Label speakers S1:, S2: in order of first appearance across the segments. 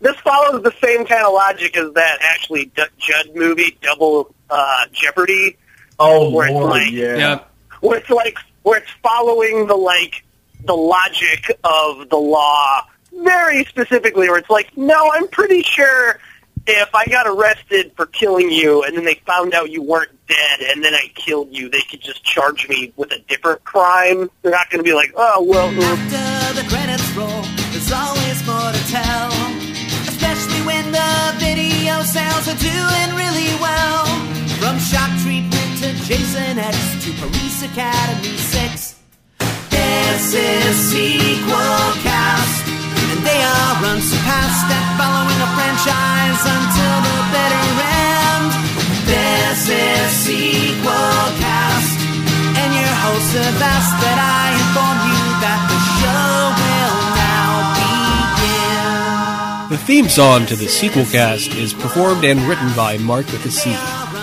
S1: this follows the same kind of logic as that Ashley D- Judd movie, Double uh, Jeopardy,
S2: Oh
S1: Where it's like-
S2: yeah.
S3: Yeah.
S1: where it's like where it's following the like the logic of the law very specifically. Where it's like, no, I'm pretty sure if I got arrested for killing you and then they found out you weren't dead and then I killed you, they could just charge me with a different crime. They're not going to be like, oh well.
S4: After the credits roll, there's always more to tell. Sales are doing really well. From shock treatment to Jason X to Police Academy 6. This is sequel cast. And they are unsurpassed at following a franchise until the bitter end. This is sequel cast. And your host have asked that I inform you that
S3: theme song to the sequel cast is performed and written by Mark with a C.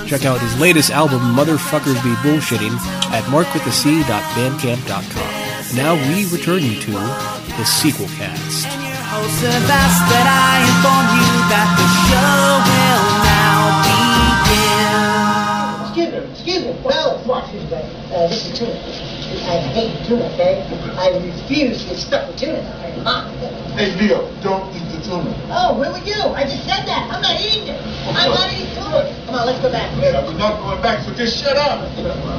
S3: Check out his latest album, Motherfuckers Be Bullshitting, at markwithac.bandcamp.com. Now we return you to the sequel cast.
S5: Excuse me, excuse me, fellas. What? Excuse me, uh, this is tuna. I hate tuna, okay? I refuse to stuck with tuna.
S6: Hey, Leo, don't eat tuna.
S5: Oh, where were you? I just said that. I'm not eating it. I'm not eating tuna. Come on, let's go back.
S6: Yeah, we're not going back, so just shut up.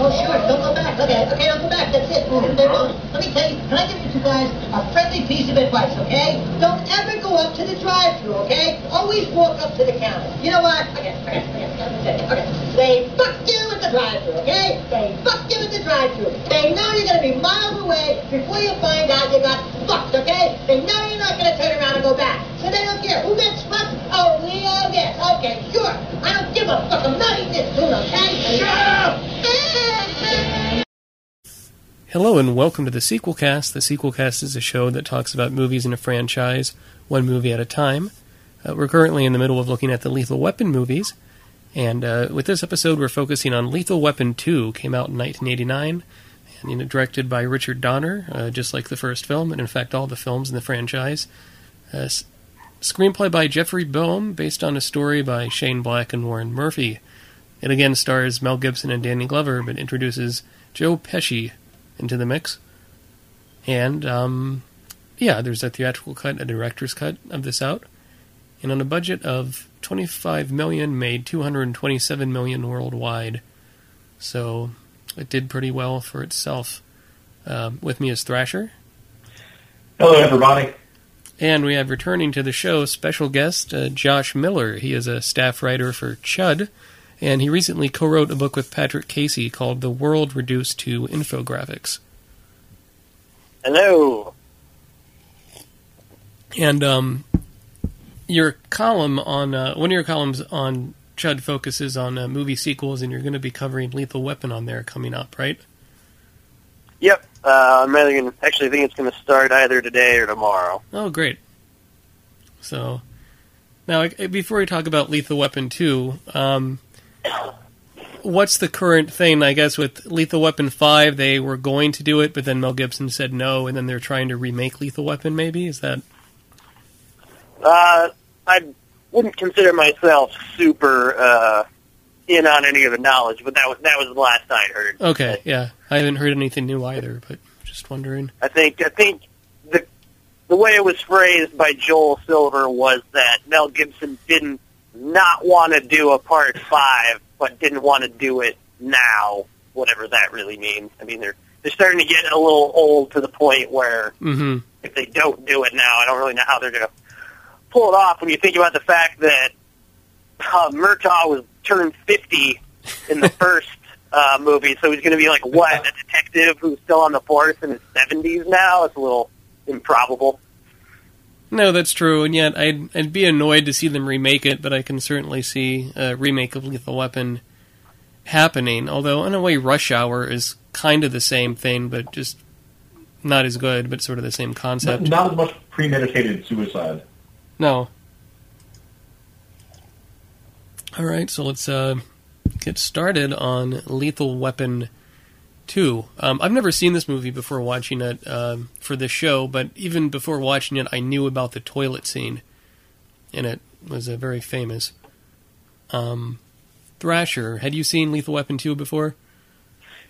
S5: Oh, sure. Don't go back. Okay, okay, don't go back. That's it. Oh, They're. Let me tell you, can I give you two guys a friendly piece of advice, okay? Don't ever go up to the drive-thru, okay? Always walk up to the counter. You know what? Okay, okay, okay, okay. okay. They fuck you at the drive-thru, okay? They fuck you at the drive-thru. They know you're gonna be miles away before you find out you got fucked, okay? They know you're not gonna turn around and go back. So they don't care. Who gets fucked? Oh, Leo gets. Okay, sure. I don't give a fuck. I'm not eating this tuna, okay? Shut up!
S3: Hello and welcome to the Sequel Cast. The Sequel Cast is a show that talks about movies in a franchise, one movie at a time. Uh, we're currently in the middle of looking at the Lethal Weapon movies, and uh, with this episode, we're focusing on Lethal Weapon 2, came out in 1989, and you know, directed by Richard Donner, uh, just like the first film, and in fact, all the films in the franchise. Uh, s- screenplay by Jeffrey Boam, based on a story by Shane Black and Warren Murphy. It again stars Mel Gibson and Danny Glover, but introduces Joe Pesci into the mix. And um, yeah, there's a theatrical cut, a director's cut of this out, and on a budget of 25 million, made 227 million worldwide. So it did pretty well for itself. Um, with me is Thrasher,
S2: Hello, everybody.
S3: And we have returning to the show special guest uh, Josh Miller. He is a staff writer for Chud, and he recently co-wrote a book with Patrick Casey called "The World Reduced to Infographics."
S1: Hello.
S3: And um, your column on uh, one of your columns on Chud focuses on uh, movie sequels, and you're going to be covering Lethal Weapon on there coming up, right?
S1: Yep. Uh, I'm either gonna, actually think it's going to start either today or tomorrow.
S3: Oh, great. So now, before we talk about Lethal Weapon two, um, what's the current thing? I guess with Lethal Weapon five, they were going to do it, but then Mel Gibson said no, and then they're trying to remake Lethal Weapon. Maybe is that
S1: Uh, I wouldn't consider myself super uh, in on any of the knowledge, but that was that was the last I heard.
S3: okay? Yeah, I haven't heard anything new either, but just wondering.
S1: I think I think the the way it was phrased by Joel Silver was that Mel Gibson didn't not want to do a part five, but didn't want to do it now, whatever that really means. I mean, they're they're starting to get a little old to the point where
S3: Mm-hmm.
S1: if they don't do it now, I don't really know how they're going to pull it off. When you think about the fact that uh, Murtaugh was turned fifty in the first uh, movie, so he's going to be like what a detective who's still on the force in his seventies now. It's a little improbable.
S3: No, that's true, and yet I'd I'd be annoyed to see them remake it, but I can certainly see a remake of Lethal Weapon happening. Although in a way, Rush Hour is kind of the same thing, but just not as good, but sort of the same
S2: Not,
S3: concept.
S2: not as much premeditated suicide.
S3: No. All right, so let's uh, get started on Lethal Weapon 2. Um, I've never seen this movie before watching it um, for this show, but even before watching it, I knew about the toilet scene. and it was uh, very famous. Um, Thrasher, had you seen Lethal Weapon 2 before?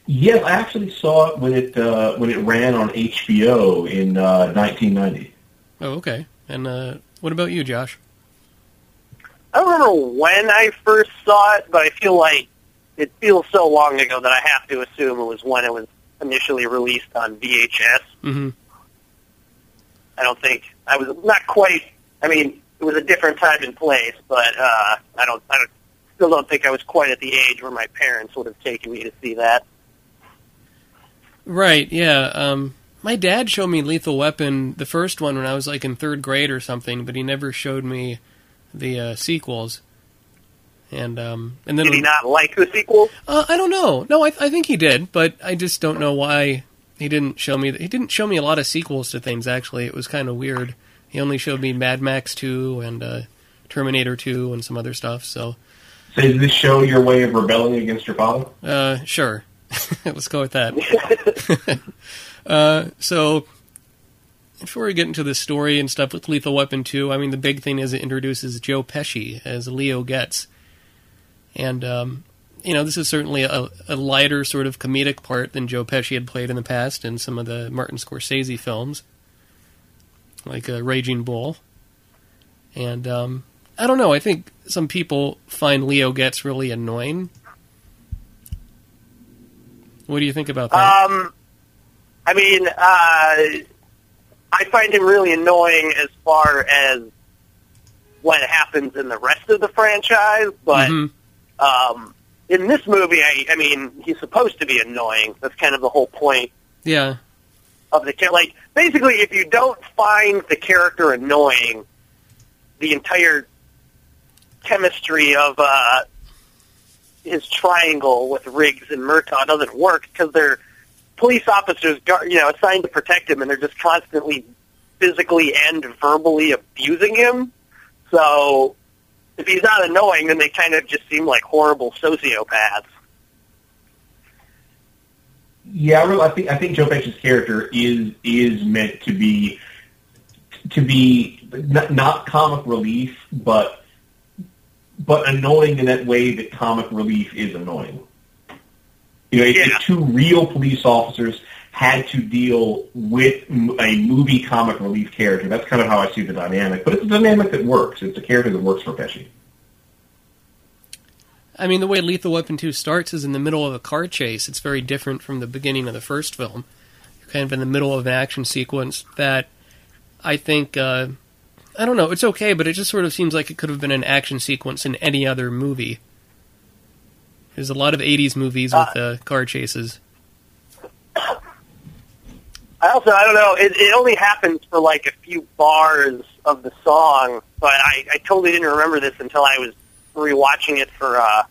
S2: Yes, I actually saw it when it uh, when it ran on HBO in uh, 1990.
S3: Oh, okay. And uh, what about you, Josh?
S1: I don't remember when I first saw it, but I feel like it feels so long ago that I have to assume it was when it was initially released on VHS.
S3: Mm-hmm.
S1: I don't think I was not quite. I mean, it was a different time and place, but uh, I don't. I don't, still don't think I was quite at the age where my parents would have taken me to see that.
S3: Right, yeah. Um, my dad showed me Lethal Weapon, the first one, when I was like in third grade or something, but he never showed me the uh, sequels. And um, and then
S1: Did he not like the sequel?
S3: Uh, I don't know. No, I, I think he did, but I just don't know why he didn't show me. He didn't show me a lot of sequels to things. Actually, it was kind of weird. He only showed me Mad Max Two and uh, Terminator Two and some other stuff. So,
S2: So is this show your way of rebelling against your father?
S3: uh, sure, let's go with that. uh, so, before we get into the story and stuff with Lethal Weapon Two, I mean, the big thing is it introduces Joe Pesci as Leo Getz, and um, you know, this is certainly a, a lighter sort of comedic part than Joe Pesci had played in the past in some of the Martin Scorsese films, like uh, Raging Bull. And um, I don't know. I think some people find Leo Getz really annoying. What do you think about that?
S1: Um, I mean, uh, I find him really annoying as far as what happens in the rest of the franchise, but
S3: Mhm.
S1: um, in this movie, I, I mean, he's supposed to be annoying. That's kind of the whole point
S3: Yeah,
S1: of the cha- like. Basically, if you don't find the character annoying, the entire chemistry of uh, his triangle with Riggs and Murtaugh doesn't work because they're police officers, you know, assigned to protect him, and they're just constantly physically and verbally abusing him. So if he's not annoying, then they kind of just seem like horrible sociopaths.
S2: Yeah, I, think I think Joe Pesci's character is is meant to be to be not, not comic relief, but but annoying in that way that comic relief is annoying. You know,
S1: Yeah.
S2: if two real police officers had to deal with a movie comic relief character, that's kind of how I see the dynamic. But it's a dynamic that works. It's a character that works for Pesci.
S3: I mean, the way Lethal Weapon 2 starts is in the middle of a car chase. It's very different from the beginning of the first film. You're kind of in the middle of an action sequence that I think, uh, I don't know, it's okay, but it just sort of seems like it could have been an action sequence in any other movie. There's a lot of 80s movies with uh, car chases.
S1: I also, I don't know, it, it only happens for like a few bars of the song, but I, I totally didn't remember this until I was rewatching it for uh,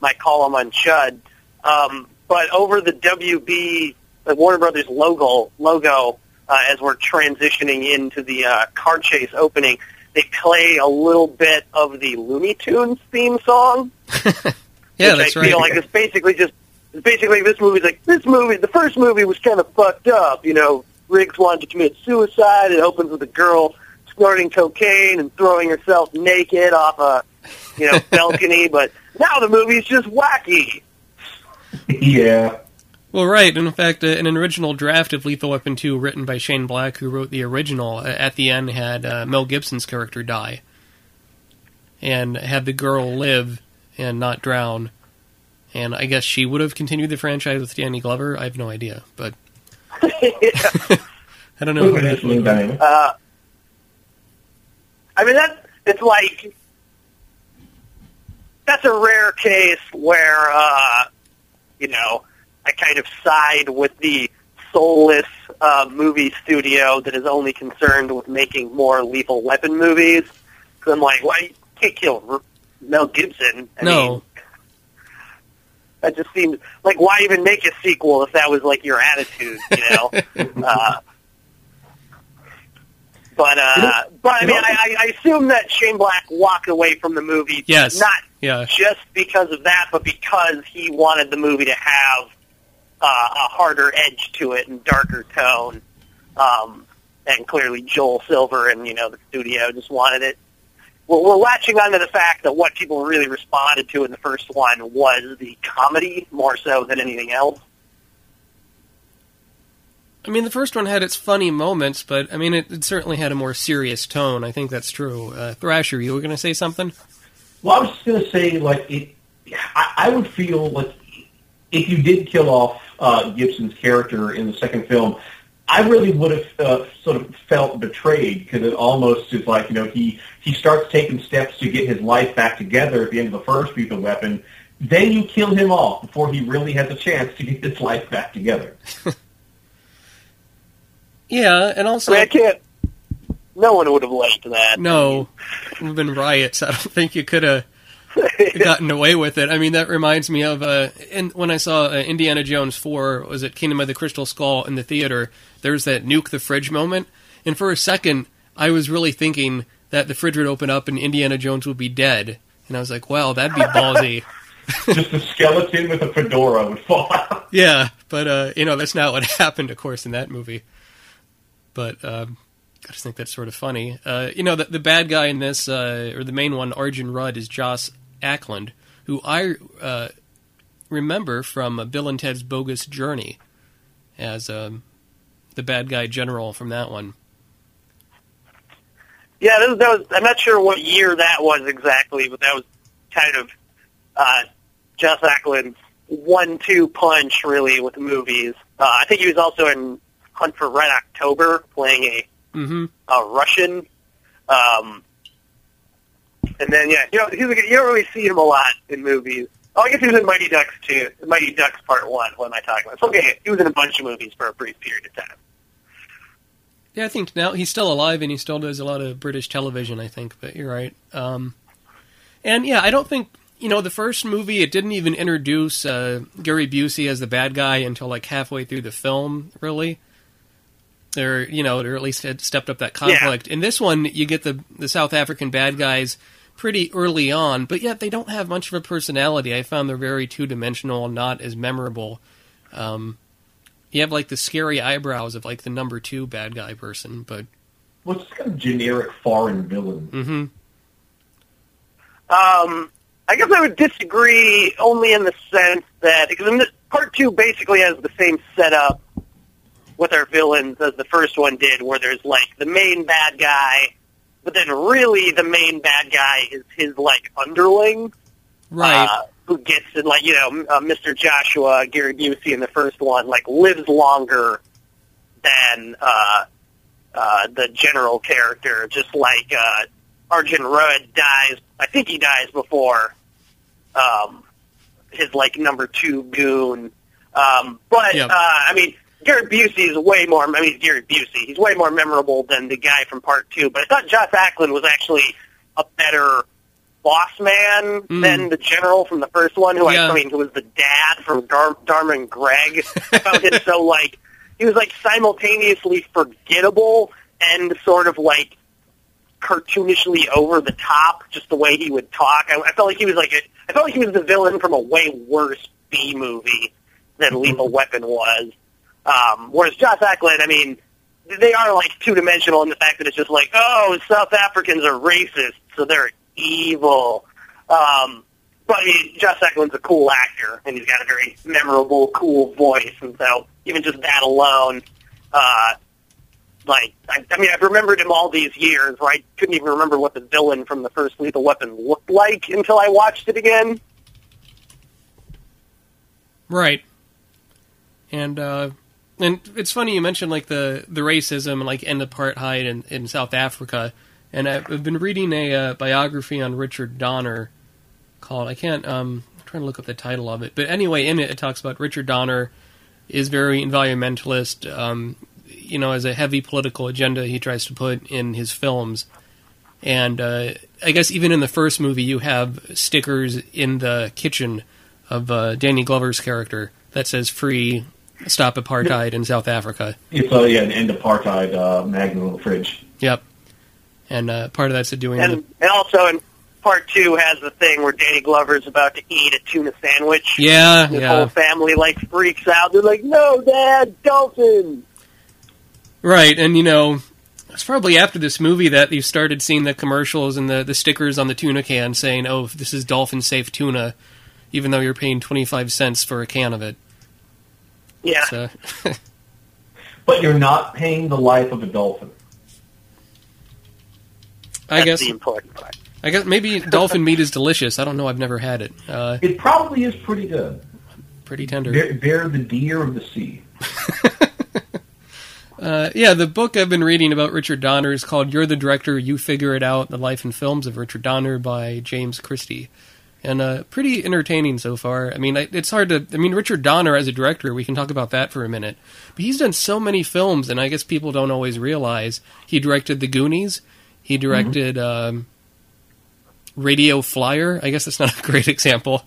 S1: my column on Chud. Um, but over the WB, the Warner Brothers logo, logo uh, as we're transitioning into the uh, car chase opening, they play a little bit of the Looney Tunes theme song
S3: Yeah,
S1: which
S3: that's
S1: I
S3: right.
S1: feel like it's basically just it's basically this movie's like this movie. The first movie was kind of fucked up. You know, Riggs wanted to commit suicide. It opens with a girl snorting cocaine and throwing herself naked off a you know balcony. But now the movie's just wacky.
S2: yeah.
S3: Well, right, and in fact, uh, an original draft of Lethal Weapon 2 written by Shane Black, who wrote the original, uh, at the end had uh, Mel Gibson's character die. And had the girl live and not drown. And I guess she would have continued the franchise with Danny Glover. I have no idea, but I don't know.
S2: It
S3: how
S2: was
S3: that would-
S2: dynamic.
S1: Uh, I mean that it's like that's a rare case where uh, you know I kind of side with the soulless uh, movie studio that is only concerned with making more Lethal Weapon movies. Because I'm like, why you can't kill R- Mel Gibson? I
S3: No.
S1: mean, that just seems like why even make a sequel if that was like your attitude, you know? uh, but uh, but I mean, I, I assume that Shane Black walked away from the movie,
S3: Yes.
S1: not
S3: Yeah.
S1: just because of that, but because he wanted the movie to have uh, a harder edge to it and darker tone. Um, and clearly, Joel Silver and you know the studio just wanted it we're, we're latching onto the fact that what people really responded to in the first one was the comedy more so than anything else.
S3: I mean, the first one had its funny moments, but I mean, it, it certainly had a more serious tone. I think that's true. Uh, Thrasher, you were going to say something?
S2: Well, I was just going to say, like, it. I, I would feel like if you did kill off uh, Gibson's character in the second film, I really would have uh, sort of felt betrayed because it almost is like you know he he starts taking steps to get his life back together at the end of the first Lethal Weapon. Then you kill him off before he really has a chance to get his life back together.
S3: Yeah, and
S1: I
S3: also,
S1: mean, I can't. No one would have liked that.
S3: no, it would have been riots. I don't think you could have gotten away with it. I mean, that reminds me of uh, in, when I saw uh, Indiana Jones 4, was it Kingdom of the Crystal Skull in the theater, there's that nuke the fridge moment. And for a second, I was really thinking that the fridge would open up and Indiana Jones would be dead. And I was like, wow, that'd be ballsy.
S2: just a skeleton with a fedora would fall out.
S3: yeah, but, uh, you know, that's not what happened, of course, in that movie. But um, I just think that's sort of funny. Uh, you know, the, the bad guy in this, uh, or the main one, Arjen Rudd, is Joss Ackland, who I uh, remember from uh, Bill and Ted's Bogus Journey as um, the bad guy general from that one.
S1: Yeah, that was, that was. I'm not sure what year that was exactly, but that was kind of uh, Joss Ackland's one-two punch, really, with movies. Uh, I think he was also in Hunt for Red October, playing a
S3: Mm-hmm.
S1: a Russian. Um, and then yeah, you know, he's like, you don't really see him a lot in movies. Oh, I guess he was in Mighty Ducks too. Mighty Ducks Part One. What am I talking about? So, okay, he was in a bunch of movies for a brief period of time.
S3: Yeah, I think now he's still alive and he still does a lot of British television, I think, but you're right. Um, and yeah, I don't think, you know, the first movie, it didn't even introduce uh, Gary Busey as the bad guy until like halfway through the film, really. Or, you know, or at least had stepped up that conflict. In this one, you get the, the South African bad guys pretty early on, but yet they don't have much of a personality. I found they're very two dimensional, not as memorable. Um, you have like the scary eyebrows of like the number two bad guy person, but
S2: Well, it's kind of generic foreign villain.
S3: hmm
S1: Um, I guess I would disagree only in the sense that because in the, part two basically has the same setup with our villains as the first one did, where there's like the main bad guy, but then really the main bad guy is his like underling,
S3: right.
S1: uh, who gets it like you know uh, Mr. Joshua Gary Busey in the first one like lives longer than uh, uh, the general character, just like uh, Arjen Rudd dies. I think he dies before um, his like number two goon. Um, but
S3: Yep.
S1: uh, I mean, Gary Busey is way more. I mean, Gary Busey. He's way more memorable than the guy from Part Two. But I thought Joss Ackland was actually a better boss man
S3: Mm.
S1: than the general from the first one. Who
S3: Yeah.
S1: I, I mean, who was the dad from Dar- Dharma and Greg. I found him so like he was like simultaneously forgettable and sort of like cartoonishly over the top, just the way he would talk. I, I felt like he was like a, I felt like he was the villain from a way worse B movie than Lethal Weapon was. Um, whereas Joss Ackland, I mean, they are like two dimensional in the fact that it's just like, oh, South Africans are racist, so they're evil. Um, but I mean, Joss Ackland's a cool actor, and he's got a very memorable, cool voice, and so even just that alone, uh, like, I, I mean, I've remembered him all these years, where I couldn't even remember what the villain from the first Lethal Weapon looked like until I watched it again.
S3: Right. And uh and it's funny you mentioned like the the racism and like end apartheid in, in South Africa. And I've been reading a uh, biography on Richard Donner called I can't um I'm trying to look up the title of it. But anyway, in it it talks about Richard Donner is very environmentalist, um you know, as a heavy political agenda he tries to put in his films. And uh, I guess even in the first movie, you have stickers in the kitchen of uh, Danny Glover's character that says "Free, Stop Apartheid" in South Africa.
S2: It's uh, yeah, an end apartheid uh, magnet on the fridge.
S3: Yep. And uh, part of that's to doing
S1: And, and also in part two has the thing where Danny Glover's about to eat a tuna sandwich.
S3: the yeah,
S1: His
S3: yeah,
S1: whole family like freaks out. They're like, "No, Dad, dolphin!"
S3: right. And you know, It's probably after this movie that you started seeing the commercials and the, the stickers on the tuna can saying, "Oh, this is dolphin safe tuna," even though you're paying twenty five cents for a can of it.
S1: Yeah.
S3: So,
S2: But you're not paying the life of a dolphin.
S3: I guess
S1: the important part.
S3: I guess maybe dolphin meat is delicious. I don't know. I've never had it. Uh,
S2: It probably is pretty good.
S3: pretty tender.
S2: They're, they're the deer of the sea.
S3: Uh, yeah, the book I've been reading about Richard Donner is called "You're the Director, You Figure It Out: The Life and Films of Richard Donner" by James Christie, and uh, pretty entertaining so far. I mean, it's hard to. I mean, Richard Donner as a director, we can talk about that for a minute, but he's done so many films, and I guess people don't always realize he directed The Goonies, he directed um, Radio Flyer. I guess that's not a great example.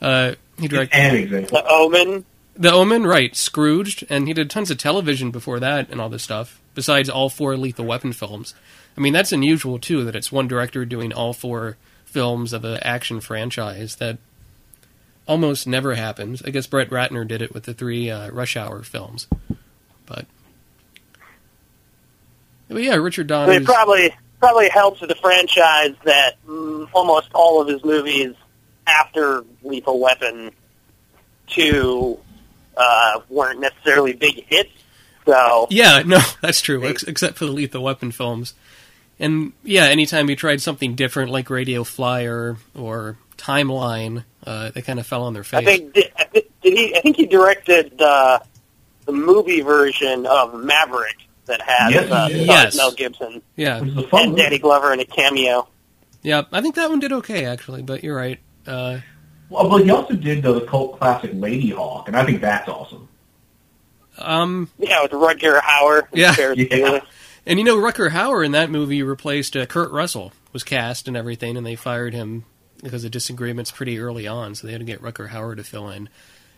S3: Uh, he directed
S2: An example.
S1: The Omen.
S3: the Omen, right? Scrooged, and he did tons of television before that and all this stuff. Besides all four Lethal Weapon films, I mean that's unusual too. That it's one director doing all four films of an action franchise. That almost never happens. I guess Brett Ratner did it with the three uh, Rush Hour films, but but yeah, Richard Donner.
S1: it probably probably helps with the franchise that mm, almost all of his movies after Lethal Weapon two uh, weren't necessarily big hits. So
S3: Yeah, no, that's true, ex- except for the Lethal Weapon films. And yeah, anytime he tried something different like Radio Flyer or Timeline, uh, they kind of fell on their face.
S1: I think did, did he? I think he directed uh, the movie version of Maverick that has
S2: Yes,
S1: uh.
S3: Yes.
S1: Mel Gibson
S3: yeah,
S2: Which is a fun
S1: and
S2: movie.
S1: Danny Glover in a cameo.
S3: yeah, I think that one did okay actually. But you're right. Uh,
S2: Well, but he also did uh, the cult classic Ladyhawke, and I think that's awesome.
S3: um,
S1: Yeah, with Rutger Hauer. and
S3: Yeah.
S2: Yeah.
S3: And you know, Rutger Hauer in that movie replaced uh, Kurt Russell was cast and everything, and they fired him because of disagreements pretty early on. So they had to get Rutger Hauer to fill in.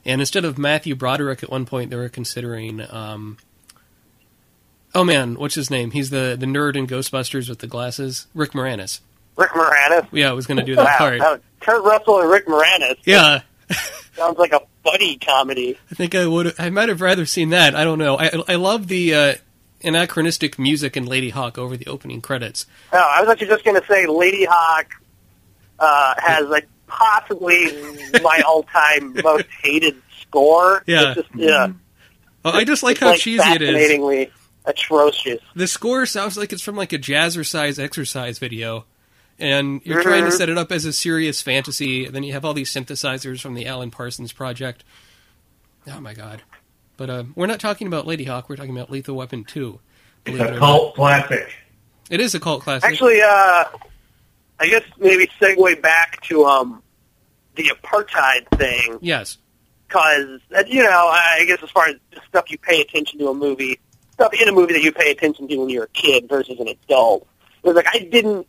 S3: And instead of Matthew Broderick, at one point they were considering. Um, oh man, what's his name? He's the the nerd in Ghostbusters with the glasses. Rick Moranis.
S1: Rick Moranis.
S3: Yeah, I was going to do that
S1: Wow,
S3: part.
S1: that Kurt Russell and Rick Moranis.
S3: Yeah,
S1: sounds like a buddy comedy.
S3: I think I would. I might have rather seen that. I don't know. I I love the uh, anachronistic music in Ladyhawke over the opening credits.
S1: Oh, I was actually just going to say Ladyhawke uh, has like possibly my all-time most hated score.
S3: Yeah.
S1: It's just, yeah.
S3: Oh, I just like how
S1: like
S3: cheesy it is.
S1: fascinatingly atrocious.
S3: The score sounds like it's from like a jazzercise exercise video. And you're trying to set it up as a serious fantasy, and then you have all these synthesizers from the Alan Parsons project. Oh my god. But uh, we're not talking about Ladyhawke, we're talking about Lethal Weapon 2.
S2: It's
S3: believe it
S2: a
S3: not.
S2: cult classic.
S3: It is a cult classic.
S1: Actually, uh, I guess maybe segue back to um, the apartheid thing.
S3: yes.
S1: because you know, I guess as far as stuff you pay attention to a movie, stuff in a movie that you pay attention to when you're a kid versus an adult. It was like I didn't,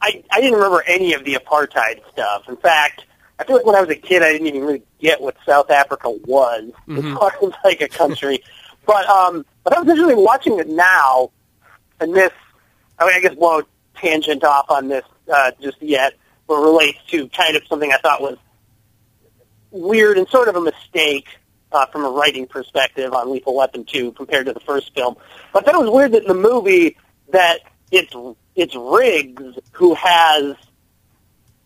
S1: I I didn't remember any of the apartheid stuff. In fact, I feel like when I was a kid, I didn't even really get what South Africa was
S3: Mhm.
S1: as far as like a country. but um, but I was actually watching it now, and this, I mean, I guess won't tangent off on this uh, just yet, but relates to kind of something I thought was weird and sort of a mistake uh, from a writing perspective on Lethal Weapon 2 compared to the first film. But I thought it was weird that in the movie that it's it's Riggs who has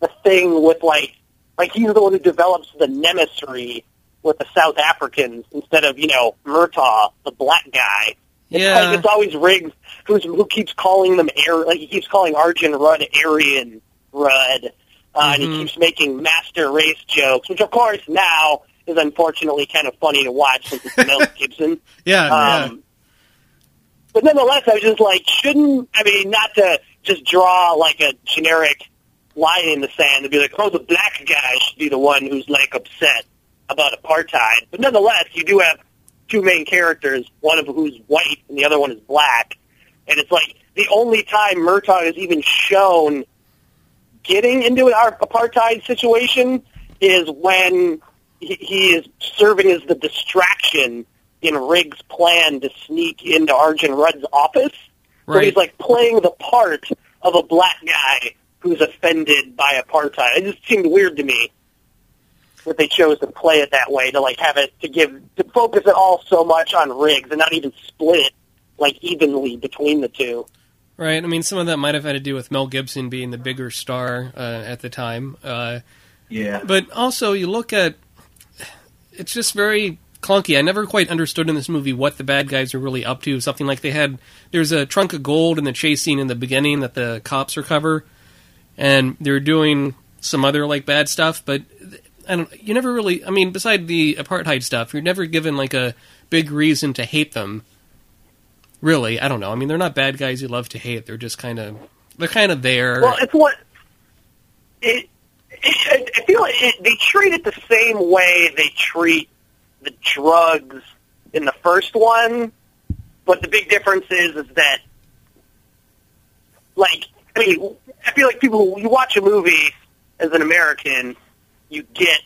S1: the thing with like like he's the one who develops the nemesis with the South Africans instead of you know Murtaugh, the black guy. It's
S3: Yeah.
S1: like it's always Riggs who's who keeps calling them Ar- like he keeps calling Arjen Rudd Aryan Rudd, uh, and
S3: Mhm.
S1: he keeps making master race jokes, which of course now is unfortunately kind of funny to watch since it's Mel Gibson.
S3: Yeah, yeah.
S1: Um, but nonetheless, I was just like, shouldn't I mean not to just draw like a generic line in the sand and be like, oh, the black guy should be the one who's like upset about apartheid. But nonetheless, you do have two main characters, one of who's white and the other one is black, and it's like the only time Murtaugh is even shown getting into an apartheid situation is when he, he is serving as the distraction in Riggs' plan to sneak into Arjen Rudd's office. So
S3: Right.
S1: he's like playing the part of a black guy who's offended by apartheid. It just seemed weird to me that they chose to play it that way to like have it to give to focus it all so much on Riggs and not even split it like evenly between the two.
S3: Right. I mean, some of that might have had to do with Mel Gibson being the bigger star uh, at the time. Uh,
S2: Yeah.
S3: but also, you look at it's just very clunky. I never quite understood in this movie what the bad guys are really up to. Something like they had there's a trunk of gold in the chase scene in the beginning that the cops recover, and they're doing some other like bad stuff. But I don't. You never really. I mean, beside the apartheid stuff, you're never given like a big reason to hate them. Really, I don't know. I mean, they're not bad guys you love to hate. They're just kind of they're kind of there.
S1: Well, it's what it. it I feel like it, they treat it the same way they treat the drugs in the first one, but the big difference is is that, like, I mean, I feel like people you watch a movie as an American, you get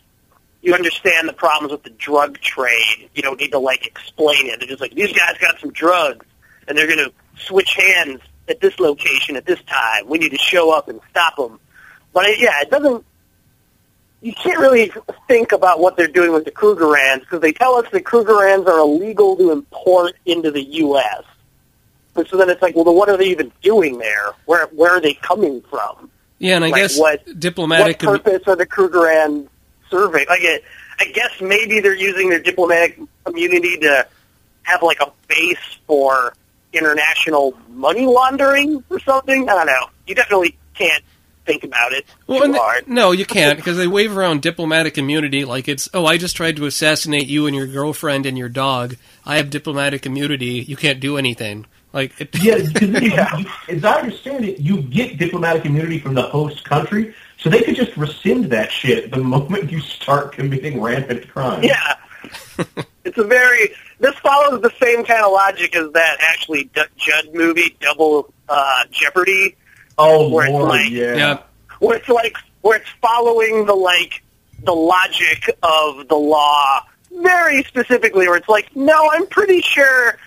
S1: you understand the problems with the drug trade. You don't need to like explain it. They're just like these guys got some drugs, and they're going to switch hands at this location at this time. We need to show up and stop them. But uh, yeah, it doesn't. You can't really think about what they're doing with the Krugerrands because they tell us the Krugerrands are illegal to import into the U.S. And so then it's like, well, then what are they even doing there? Where where are they coming from?
S3: yeah, and I
S1: like,
S3: guess
S1: what-
S3: diplomatic.
S1: what purpose are the Krugerrand serving? Like, it, I guess maybe they're using their diplomatic immunity to have like a base for international money laundering or something. I don't know. You definitely can't think about it
S3: Well,
S1: too
S3: and the-
S1: hard.
S3: no, you can't because they wave around diplomatic immunity like it's oh, I just tried to assassinate you and your girlfriend and your dog. I have diplomatic immunity. You can't do anything. Like it,
S2: Yeah, because you- as I understand it, you get diplomatic immunity from the host country, so they could just rescind that shit the moment you start committing rampant crime.
S1: Yeah. it's a very. This follows the same kind of logic as that Ashley D- Judd movie, Double uh, Jeopardy,
S2: Oh
S1: Where it's
S2: lord,
S1: like-
S2: yeah.
S3: yeah,
S1: where it's like where it's following the like the logic of the law very specifically where it's like no i'm pretty sure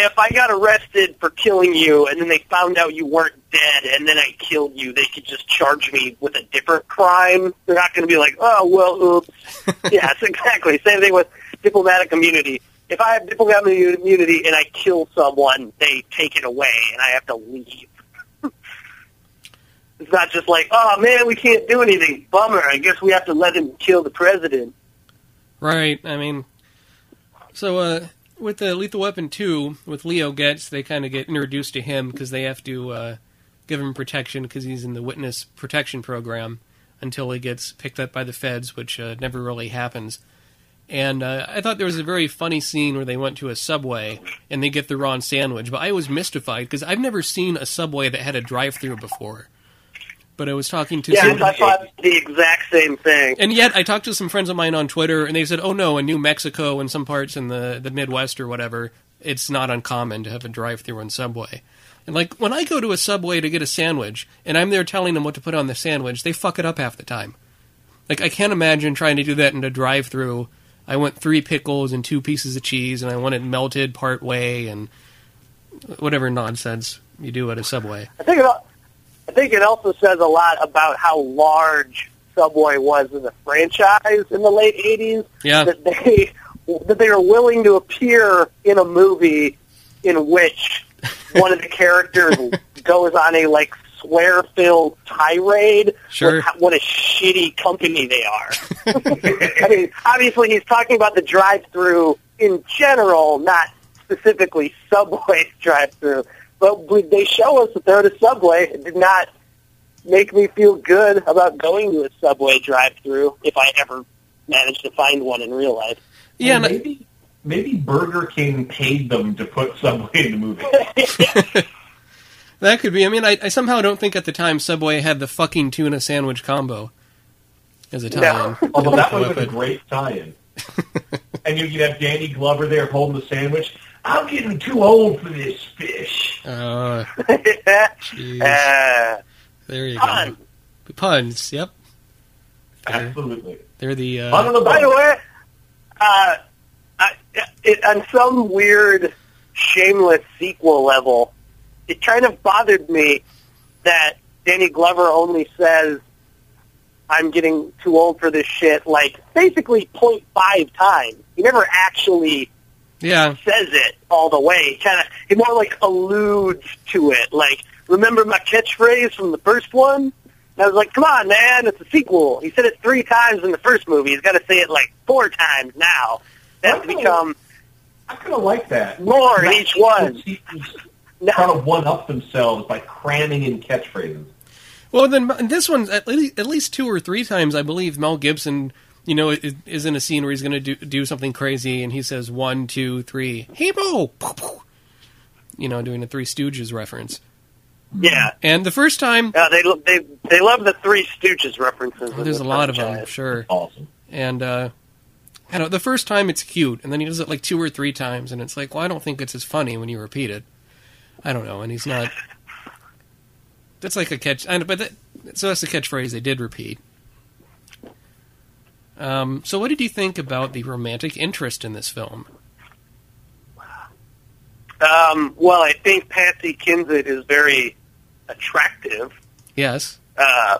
S1: if i got arrested for killing you and then they found out you weren't dead and then i killed you they could just charge me with a different crime they're not going to be like oh well oops yes exactly same thing with diplomatic immunity if i have diplomatic immunity and i kill someone they take it away and i have to leave it's not just like, oh man, we can't do anything. Bummer. I guess we have to let him kill the president.
S3: right. I mean, so uh, with the Lethal Weapon two, with Leo Getz, they kind of get introduced to him because they have to uh, give him protection because he's in the witness protection program until he gets picked up by the feds, which uh, never really happens. And uh, I thought there was a very funny scene where they went to a subway and they get the wrong sandwich, but I was mystified because I've never seen a subway that had a drive-through before. But I was talking to
S1: Yeah, I thought the exact same thing.
S3: and yet I talked to some friends of mine on Twitter, and they said, "Oh no, in New Mexico and some parts in the the Midwest or whatever, it's not uncommon to have a drive-through on Subway." And like when I go to a Subway to get a sandwich, and I'm there telling them what to put on the sandwich, they fuck it up half the time. Like I can't imagine trying to do that in a drive-through. I want three pickles and two pieces of cheese, and I want it melted part way, and whatever nonsense you do at a Subway.
S1: I think al- I think it also says a lot about how large Subway was as a franchise in the late '80s.
S3: Yeah.
S1: That they that they were willing to appear in a movie in which one of the characters goes on a like swear-filled tirade.
S3: Sure.
S1: how- What a shitty company they are. I mean, obviously he's talking about the drive-through in general, not specifically Subway drive-through. But we- they show us that they're at a Subway. It did not make me feel good about going to a Subway drive-through if I ever managed to find one in real life.
S3: Yeah, and
S2: maybe maybe Burger King paid them to put Subway in the movie.
S3: That could be. I mean, I, I somehow don't think at the time Subway had the fucking tuna sandwich combo as a tie-in.
S2: Although that would have been a great tie-in. and you, you'd have Danny Glover there holding the sandwich. I'm getting too old for this fish.
S3: Uh,
S1: uh,
S3: there you
S1: fun.
S3: go. Puns. Yep. They're,
S2: Absolutely.
S3: they're the.
S2: I
S3: Uh,
S2: don't know
S1: By the way, uh, I, it, on some weird, shameless sequel level, it kind of bothered me that Danny Glover only says, "I'm getting too old for this shit." Like basically 0.5 times. He never actually
S3: Yeah.
S1: says it all the way. Kind of, he more like alludes to it. Like, remember my catchphrase from the first one? And I was like, come on, man, it's a sequel. He said it three times in the first movie. He's got to say it like four times now. It has to become
S2: I kind of like that.
S1: more in each one.
S2: Sequels
S1: No.
S2: Trying to one up themselves by cramming in catchphrases.
S3: Well, then in this one, at least, at least two or three times, I believe Mel Gibson, you know, is, is in a scene where he's going to do, do something crazy, and he says one, two, three, Hebo, you know, doing a Three Stooges reference.
S1: Yeah.
S3: And the first time,
S1: Uh, they they they love the Three Stooges references.
S3: there's a
S1: the
S3: lot of them, sure.
S2: Awesome.
S3: And uh, I don't. The first time it's cute, and then he does it like two or three times, and it's like, well, I don't think it's as funny when you repeat it. I don't know, and he's not. That's like a catch, but that, so that's the catchphrase they did repeat. Um, so, what did you think about the romantic interest in this film?
S1: Um, well, I think Patsy Kensit is very attractive.
S3: Yes,
S1: Uh,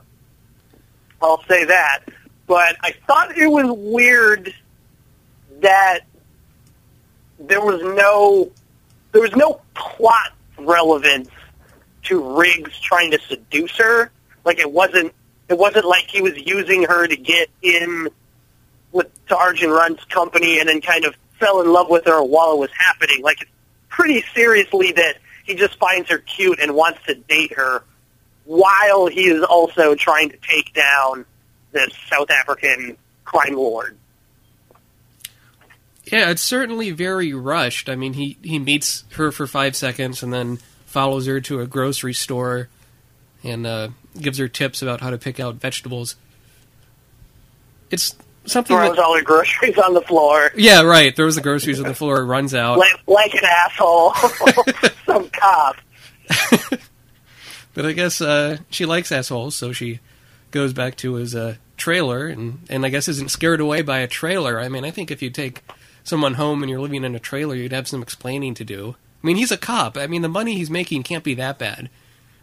S1: I'll say that. But I thought it was weird that there was no there was no plot relevance to Riggs trying to seduce her. Like it wasn't it wasn't like he was using her to get in with Arjen Rudd's company and then kind of fell in love with her while it was happening. Like it's pretty seriously that he just finds her cute and wants to date her while he is also trying to take down this South African crime lord.
S3: yeah, it's certainly very rushed. I mean, he he meets her for five seconds and then follows her to a grocery store and uh, gives her tips about how to pick out vegetables. It's something
S1: Throws
S3: that,
S1: all her groceries on the floor
S3: yeah, right. Throws the groceries on the floor, runs out.
S1: like, like an asshole. Some cop.
S3: But I guess uh, she likes assholes, so she goes back to his uh, trailer, and, and I guess isn't scared away by a trailer. I mean, I think if you take someone home and you're living in a trailer, you'd have some explaining to do. I mean, he's a cop. I mean, the money he's making can't be that bad.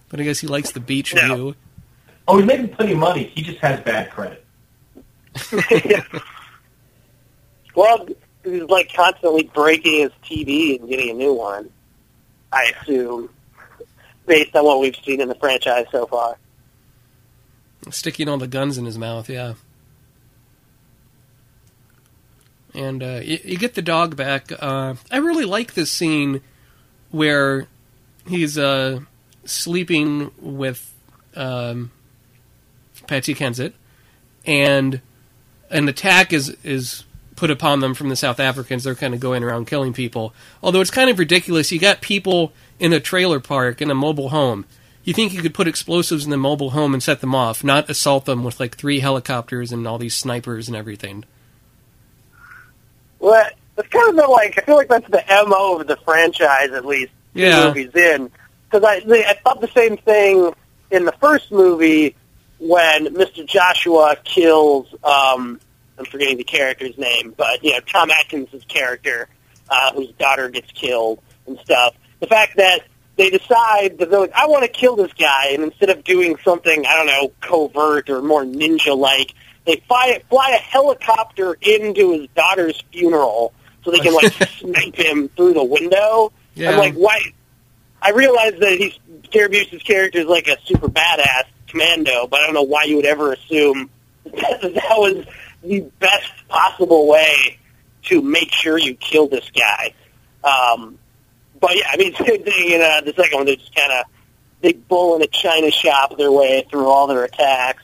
S3: But I guess he likes the beach
S1: No.
S3: view.
S2: Oh, he's making plenty of money. He just has bad credit.
S1: Well, he's like constantly breaking his TV and getting a new one. I assume, based on what we've seen in the franchise so far.
S3: Sticking all the guns in his mouth, yeah. And uh, you, you get the dog back. Uh, I really like this scene where he's uh, sleeping with um, Patsy Kensit, and an attack is is put upon them from the South Africans. They're kind of going around killing people. Although it's kind of ridiculous. You got people in a trailer park in a mobile home. You think you could put explosives in the mobile home and set them off, not assault them with like three helicopters and all these snipers and everything.
S1: Well, it's kind of the, like I feel like that's the mo of the franchise, at least
S3: Yeah.
S1: movies in. Because I I thought the same thing in the first movie when Mr. Joshua kills um, I'm forgetting the character's name, but you know Tom Atkins' character, uh, whose daughter gets killed and stuff. The fact that they decide that they're like, I want to kill this guy, and instead of doing something I don't know covert or more ninja-like, they fly fly a helicopter into his daughter's funeral so they can like snipe him through the window.
S3: Yeah.
S1: I'm like, why? I realize that he's Gary Busey's character is like a super badass commando, but I don't know why you would ever assume that that was the best possible way to make sure you kill this guy. Um, but yeah, I mean, same thing in uh, the second one. They just kind of they bull in a china shop their way through all their attacks.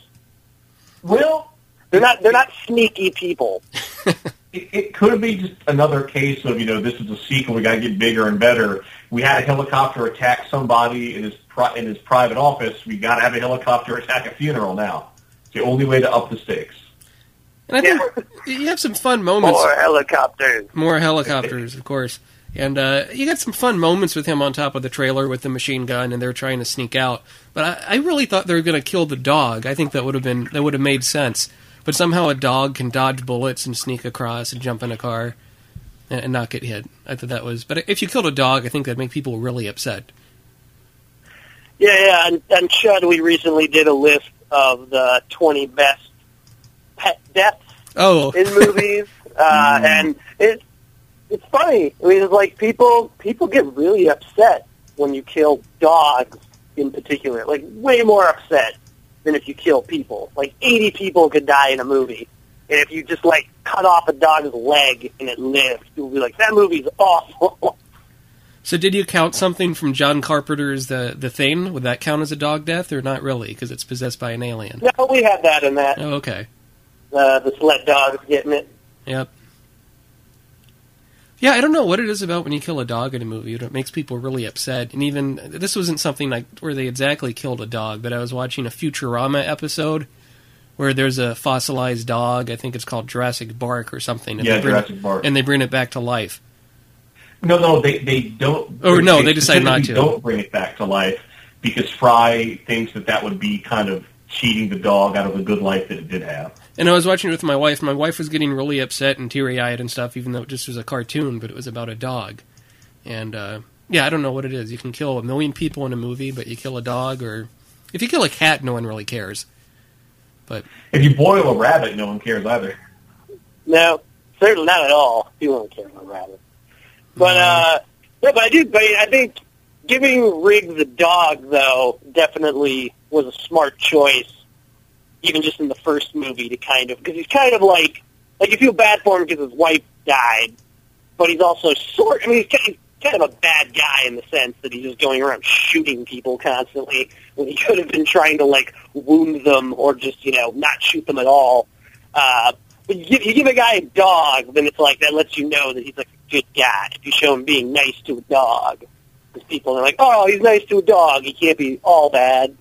S2: Well,
S1: They're not they're not sneaky people.
S2: it, it could be just another case of you know this is a sequel. We got to get bigger and better. We had a helicopter attack somebody in his pri- in his private office. We got to have a helicopter attack a funeral now. It's the only way to up the stakes.
S3: And I think you have some fun moments.
S1: More helicopters.
S3: More helicopters, of course. And uh, you got some fun moments with him on top of the trailer with the machine gun, and they're trying to sneak out. But I, I really thought they were going to kill the dog. I think that would have been that would have made sense. But somehow a dog can dodge bullets and sneak across and jump in a car and, and not get hit. I thought that was. But if you killed a dog, I think that'd make people really upset.
S1: Yeah, yeah. On, on Chud, we recently did a list of the 20 best pet deaths
S3: Oh,
S1: in movies, uh, and it it's funny. I mean, it's like people people get really upset when you kill dogs in particular. Like way more upset than if you kill people. Like 80 people could die in a movie. And if you just like cut off a dog's leg and it lived, you'll be like, that movie's awful.
S3: So did you count something from John Carpenter's The The Thing? Would that count as a dog death or not really? Because it's possessed by an alien.
S1: no, we had that in that.
S3: Oh, okay.
S1: Uh, the sled dog's getting it.
S3: Yep. Yeah, I don't know what it is about when you kill a dog in a movie. It makes people really upset. And even this wasn't something like where they exactly killed a dog, but I was watching a Futurama episode where there's a fossilized dog. I think it's called Jurassic Bark or something. And
S2: Yeah,
S3: they bring
S2: Jurassic
S3: it,
S2: Bark.
S3: And they bring it back to life.
S2: No, no, they they don't.
S3: Oh, no, they decide not to.
S2: Don't bring it back to life because Fry thinks that that would be kind of cheating the dog out of the good life that it did have.
S3: And I was watching it with my wife. My wife was getting really upset and teary eyed and stuff, even though it just was a cartoon, but it was about a dog. And uh, yeah, I don't know what it is. You can kill a million people in a movie, but you kill a dog, or if you kill a cat, no one really cares. But
S2: If you boil a rabbit, no one cares either.
S1: No, certainly not at all. You won't care about rabbit. But uh, yeah, but I do. But I think giving Rig the dog though definitely was a smart choice, even just in the first movie to kind of because he's kind of like like you feel bad for him because his wife died, but he's also sort. I mean, he's kind of, kind of a bad guy in the sense that he's just going around shooting people constantly when he could have been trying to like wound them or just you know not shoot them at all. Uh, but you give, you give a guy a dog, then it's like that lets you know that he's like good guy. If you show him being nice to a dog, because people are like, oh, he's nice to a dog. He can't be all bad.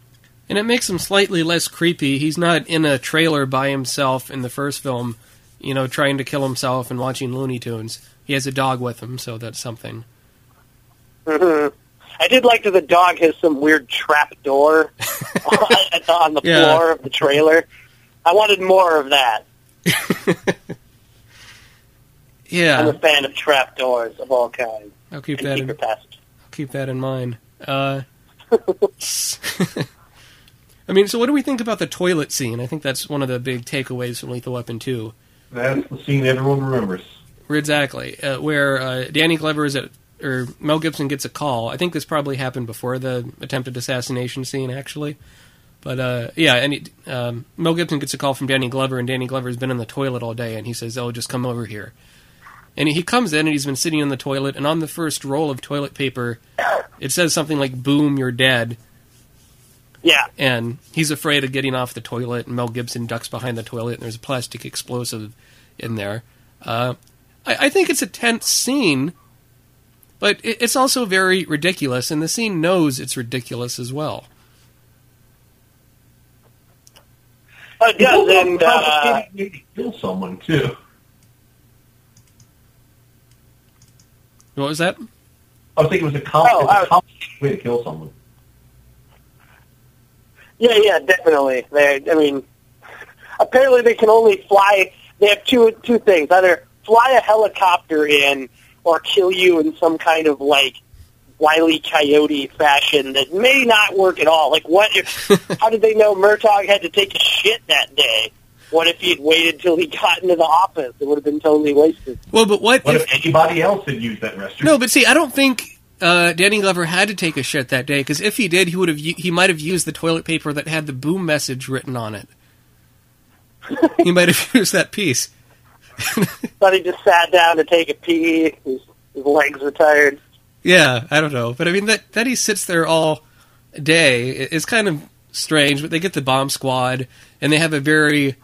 S3: and it makes him slightly less creepy. He's not in a trailer by himself in the first film, you know, trying to kill himself and watching Looney Tunes. He has a dog with him, so that's something.
S1: hmm I did like that the dog has some weird trap door on the
S3: Yeah.
S1: floor of the trailer. I wanted more of that.
S3: Yeah,
S1: I'm a fan of trap doors of all kinds
S3: I'll keep
S1: and
S3: that. In,
S1: secret passages.
S3: keep that in mind. Uh, I mean, so what do we think about the toilet scene? I think that's one of the big takeaways from Lethal Weapon 2.
S2: That's the scene everyone remembers.
S3: Exactly, uh, where uh, Danny Glover is at, or Mel Gibson gets a call. I think this probably happened before the attempted assassination scene, actually. But uh, yeah, and he, um, Mel Gibson gets a call from Danny Glover, and Danny Glover's been in the toilet all day, and he says, "Oh, just come over here." And he comes in, and he's been sitting in the toilet, and on the first roll of toilet paper, it says something like "Boom, you're dead."
S1: Yeah,
S3: and he's afraid of getting off the toilet, and Mel Gibson ducks behind the toilet, and there's a plastic explosive in there. Uh, I, I think it's a tense scene, but it, it's also very ridiculous, and the scene knows it's ridiculous as well.
S1: It does, and uh,
S2: complicated way to kill someone too.
S3: What was that?
S2: I was thinking it was a, com-
S1: Oh,
S2: it's a
S1: I-
S2: complicated way to kill someone.
S1: yeah, yeah, definitely. They, I mean, apparently they can only fly. They have two two things: either fly a helicopter in, or kill you in some kind of like wily coyote fashion that may not work at all. Like, what if? how did they know Murtaugh had to take a shit that day? What if he had waited till he got into the office? It would have been totally wasted.
S3: Well, but what,
S2: What
S3: if?
S2: if anybody else had used that restroom?
S3: No, but see, I don't think uh, Danny Glover had to take a shit that day because if he did, he would have. He might have used the toilet paper that had the boom message written on it. he might have used that piece.
S1: Thought he just sat down to take a pee. His, his legs were tired.
S3: Yeah, I don't know, but I mean that that he sits there all day i- is kind of strange. But they get the bomb squad, and they have a very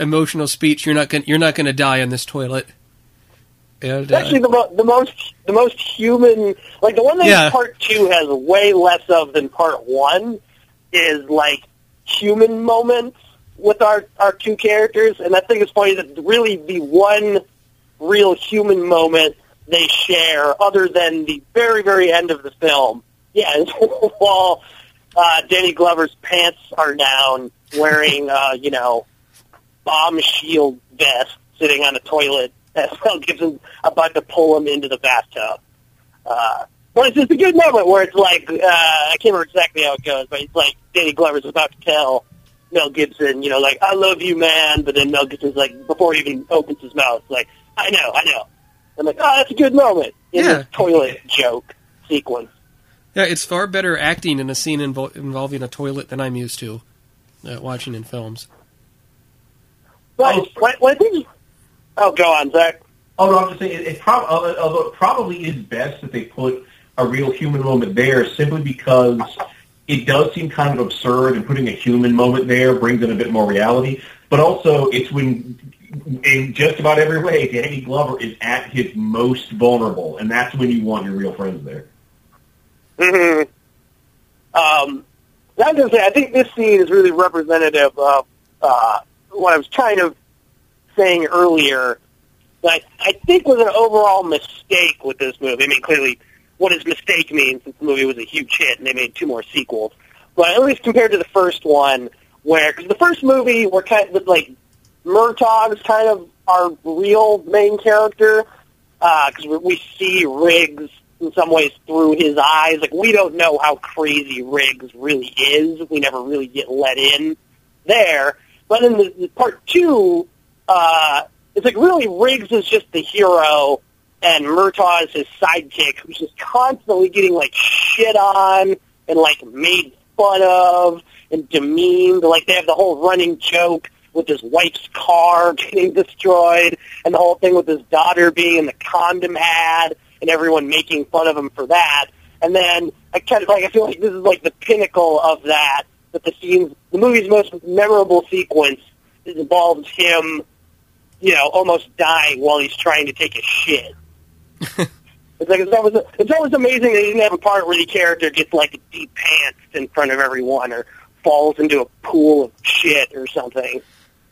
S3: emotional speech. You're not gonna you're not going to die in this toilet. And
S1: It's actually
S3: uh,
S1: the, mo- the most the most human. Like the one that
S3: Yeah.
S1: part two has way less of than part one is like human moments with our our two characters, and I think it's funny that really the one real human moment they share, other than the very very end of the film, yeah, is while uh, Danny Glover's pants are down, wearing uh, you know bomb shield vest, sitting on a toilet as Mel Gibson's about to pull him into the bathtub. Uh, but it's just a good moment where it's like, uh, I can't remember exactly how it goes, but it's like Danny Glover's about to tell Mel Gibson, you know, like, I love you, man, but then Mel Gibson's like, before he even opens his mouth, like, I know, I know. I'm like, oh, that's a good moment in
S3: Yeah.
S1: this toilet joke sequence.
S3: Yeah, it's far better acting in a scene invo- involving a toilet than I'm used to uh, watching in films.
S2: Oh.
S1: what, what I think, oh, go on, Zach.
S2: Oh, no, I'm just saying, it, it prob- although although it probably is best that they put a real human moment there simply because it does seem kind of absurd and putting a human moment there brings in a bit more reality. But also, it's when, in just about every way, Danny Glover is at his most vulnerable, and that's when you want your real friends there.
S1: hmm Um, I was going to say, I think this scene is really representative of uh, what I was kind of saying earlier. That I think was an overall mistake with this movie. I mean, clearly, what does mistake mean? Since the movie was a huge hit and they made two more sequels, but at least compared to the first one, where because the first movie were kind of like Murtaugh's kind of our real main character uh, because we we see Riggs in some ways through his eyes. Like we don't know how crazy Riggs really is. We never really get let in there. But in the, the part two, uh, it's like really Riggs is just the hero, and Murtaugh is his sidekick, who's just constantly getting like shit on and like made fun of and demeaned. Like they have the whole running joke with his wife's car getting destroyed, and the whole thing with his daughter being in the condom ad, and everyone making fun of him for that. And then I kind of like I feel like this is like the pinnacle of that. That the scenes, the movie's most memorable sequence, involves him, you know, almost dying while he's trying to take a shit. It's like it's always it's always amazing that he didn't have a part where the character gets like deep pants in front of everyone or falls into a pool of shit or something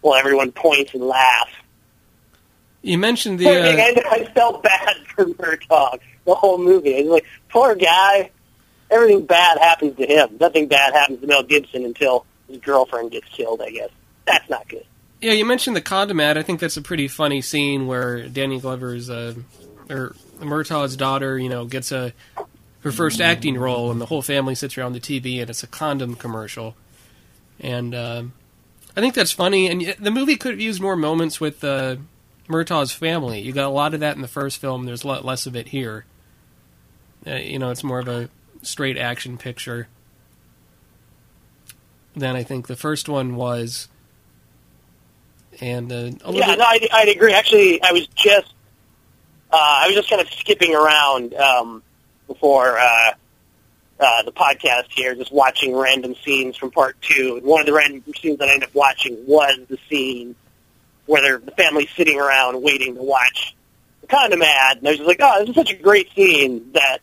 S1: while everyone points and laughs.
S3: You mentioned the. Uh,
S1: I, I felt bad for Murtaugh the whole movie. I was like, poor guy. Everything bad happens to him. Nothing bad happens to Mel Gibson until his girlfriend gets killed. I guess that's not good.
S3: yeah, you mentioned the condom ad. I think that's a pretty funny scene where Danny Glover's uh, or Murtaugh's daughter, you know, gets a her first acting role, and the whole family sits around the TV, and it's a condom commercial. And uh, I think that's funny. And the movie could have used more moments with uh, Murtaugh's family. You got a lot of that in the first film. There's a lot less of it here. Uh, you know, it's more of a straight action picture Then I think the first one was. And uh, a little
S1: Yeah,
S3: bit,
S1: no, I'd, I'd agree. Actually, I was just uh, I was just kind of skipping around um, before uh, uh, the podcast here, just watching random scenes from part two. And one of the random scenes that I ended up watching was the scene where they're, the family's sitting around waiting to watch the condom ad. And I was just like, oh, this is such a great scene that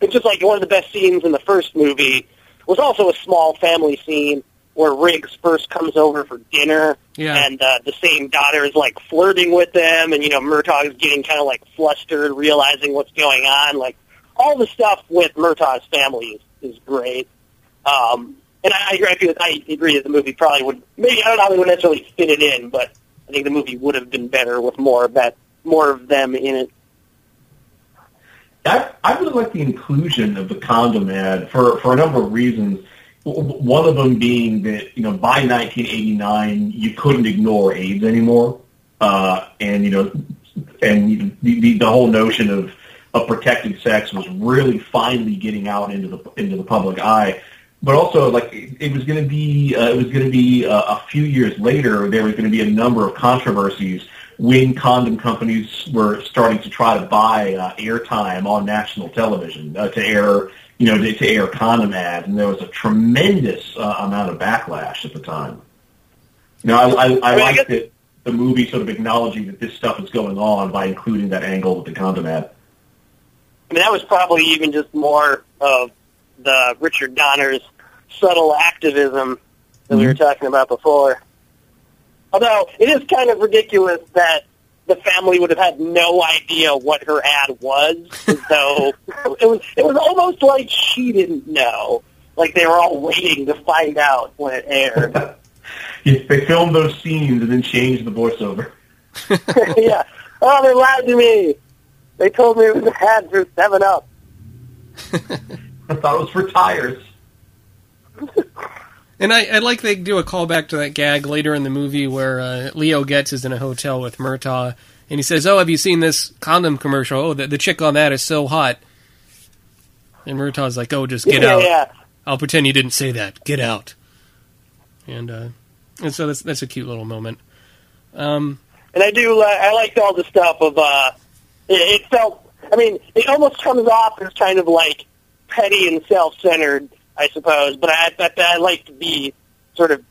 S1: it's just like one of the best scenes in the first movie. Was also a small family scene where Riggs first comes over for dinner
S3: Yeah.
S1: and uh, the same daughter is like flirting with them, and you know Murtaugh is getting kind of like flustered, realizing what's going on. Like all the stuff with Murtaugh's family is, is great. Um, and I, I agree. I agree that the movie probably would maybe I don't know how they would necessarily fit it in, but I think the movie would have been better with more of that, more of them in it.
S2: I, I really like the inclusion of the condom ad for, for a number of reasons. One of them being that, you know, by 1989, you couldn't ignore AIDS anymore. Uh, and, you know, and the, the, whole notion of, of protected sex was really finally getting out into the, into the public eye. But also, like, it, it was going to be, uh, it was going to be uh, a few years later, there was going to be a number of controversies when condom companies were starting to try to buy uh, airtime on national television uh, to air, you know, to, to air condom ads, and there was a tremendous uh, amount of backlash at the time. You know, I, I, I,
S1: mean,
S2: like that the movie sort of acknowledging that this stuff is going on by including that angle with the condom ad.
S1: I mean, that was probably even just more of the Richard Donner's subtle activism that we were talking about before. Although it is kind of ridiculous that the family would have had no idea what her ad was, so it was it was almost like she didn't know. Like they were all waiting to find out when it aired.
S2: They filmed those scenes and then changed the voiceover.
S1: yeah. Oh, they lied to me. They told me it was a ad for Seven Up.
S2: I thought it was for tires.
S3: And I, I like they do a callback to that gag later in the movie where uh, Leo Getz is in a hotel with Murtaugh, and he says, "Oh, have you seen this condom commercial? Oh, the, the chick on that is so hot." And Murtaugh's like, "Oh, just get
S1: yeah,
S3: out.
S1: yeah.
S3: I'll pretend you didn't say that. Get out." And uh, and so that's that's a cute little moment. Um,
S1: And I do, uh, I liked all the stuff of, uh, it, it felt, I mean, it almost comes off as kind of like petty and self-centered, I suppose, but I, I, I liked the sort of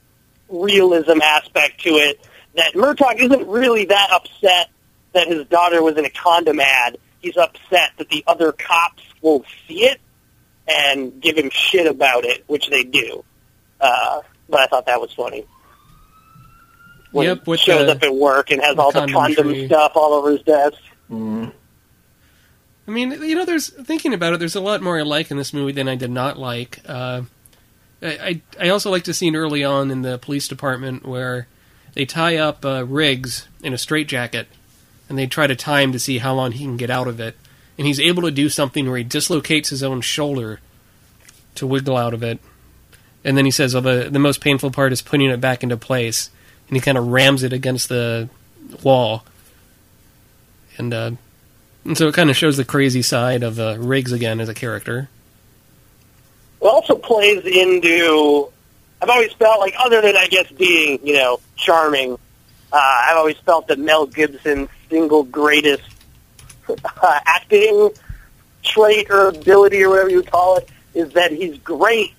S1: realism aspect to it, that Murtaugh isn't really that upset that his daughter was in a condom ad. He's upset that the other cops will see it and give him shit about it, which they do. Uh, but I thought that was funny. When
S3: Yep,
S1: he
S3: with
S1: shows
S3: the-
S1: up at work and has
S3: the
S1: all the
S3: condom
S1: condom stuff all over his desk.
S2: Mm.
S3: I mean, you know, there's thinking about it. There's a lot more I like in this movie than I did not like. Uh, I, I also like the scene early on in the police department where they tie up uh, Riggs in a straitjacket, and they try to time to see how long he can get out of it. And he's able to do something where he dislocates his own shoulder to wiggle out of it. And then he says, "Oh, the the most painful part is putting it back into place." And he kind of rams it against the wall. And uh, and so it kind of shows the crazy side of uh, Riggs again as a character.
S1: It also plays into. I've always felt like, other than I guess being, you know, charming, uh, I've always felt that Mel Gibson's single greatest uh, acting trait or ability or whatever you call it is that he's great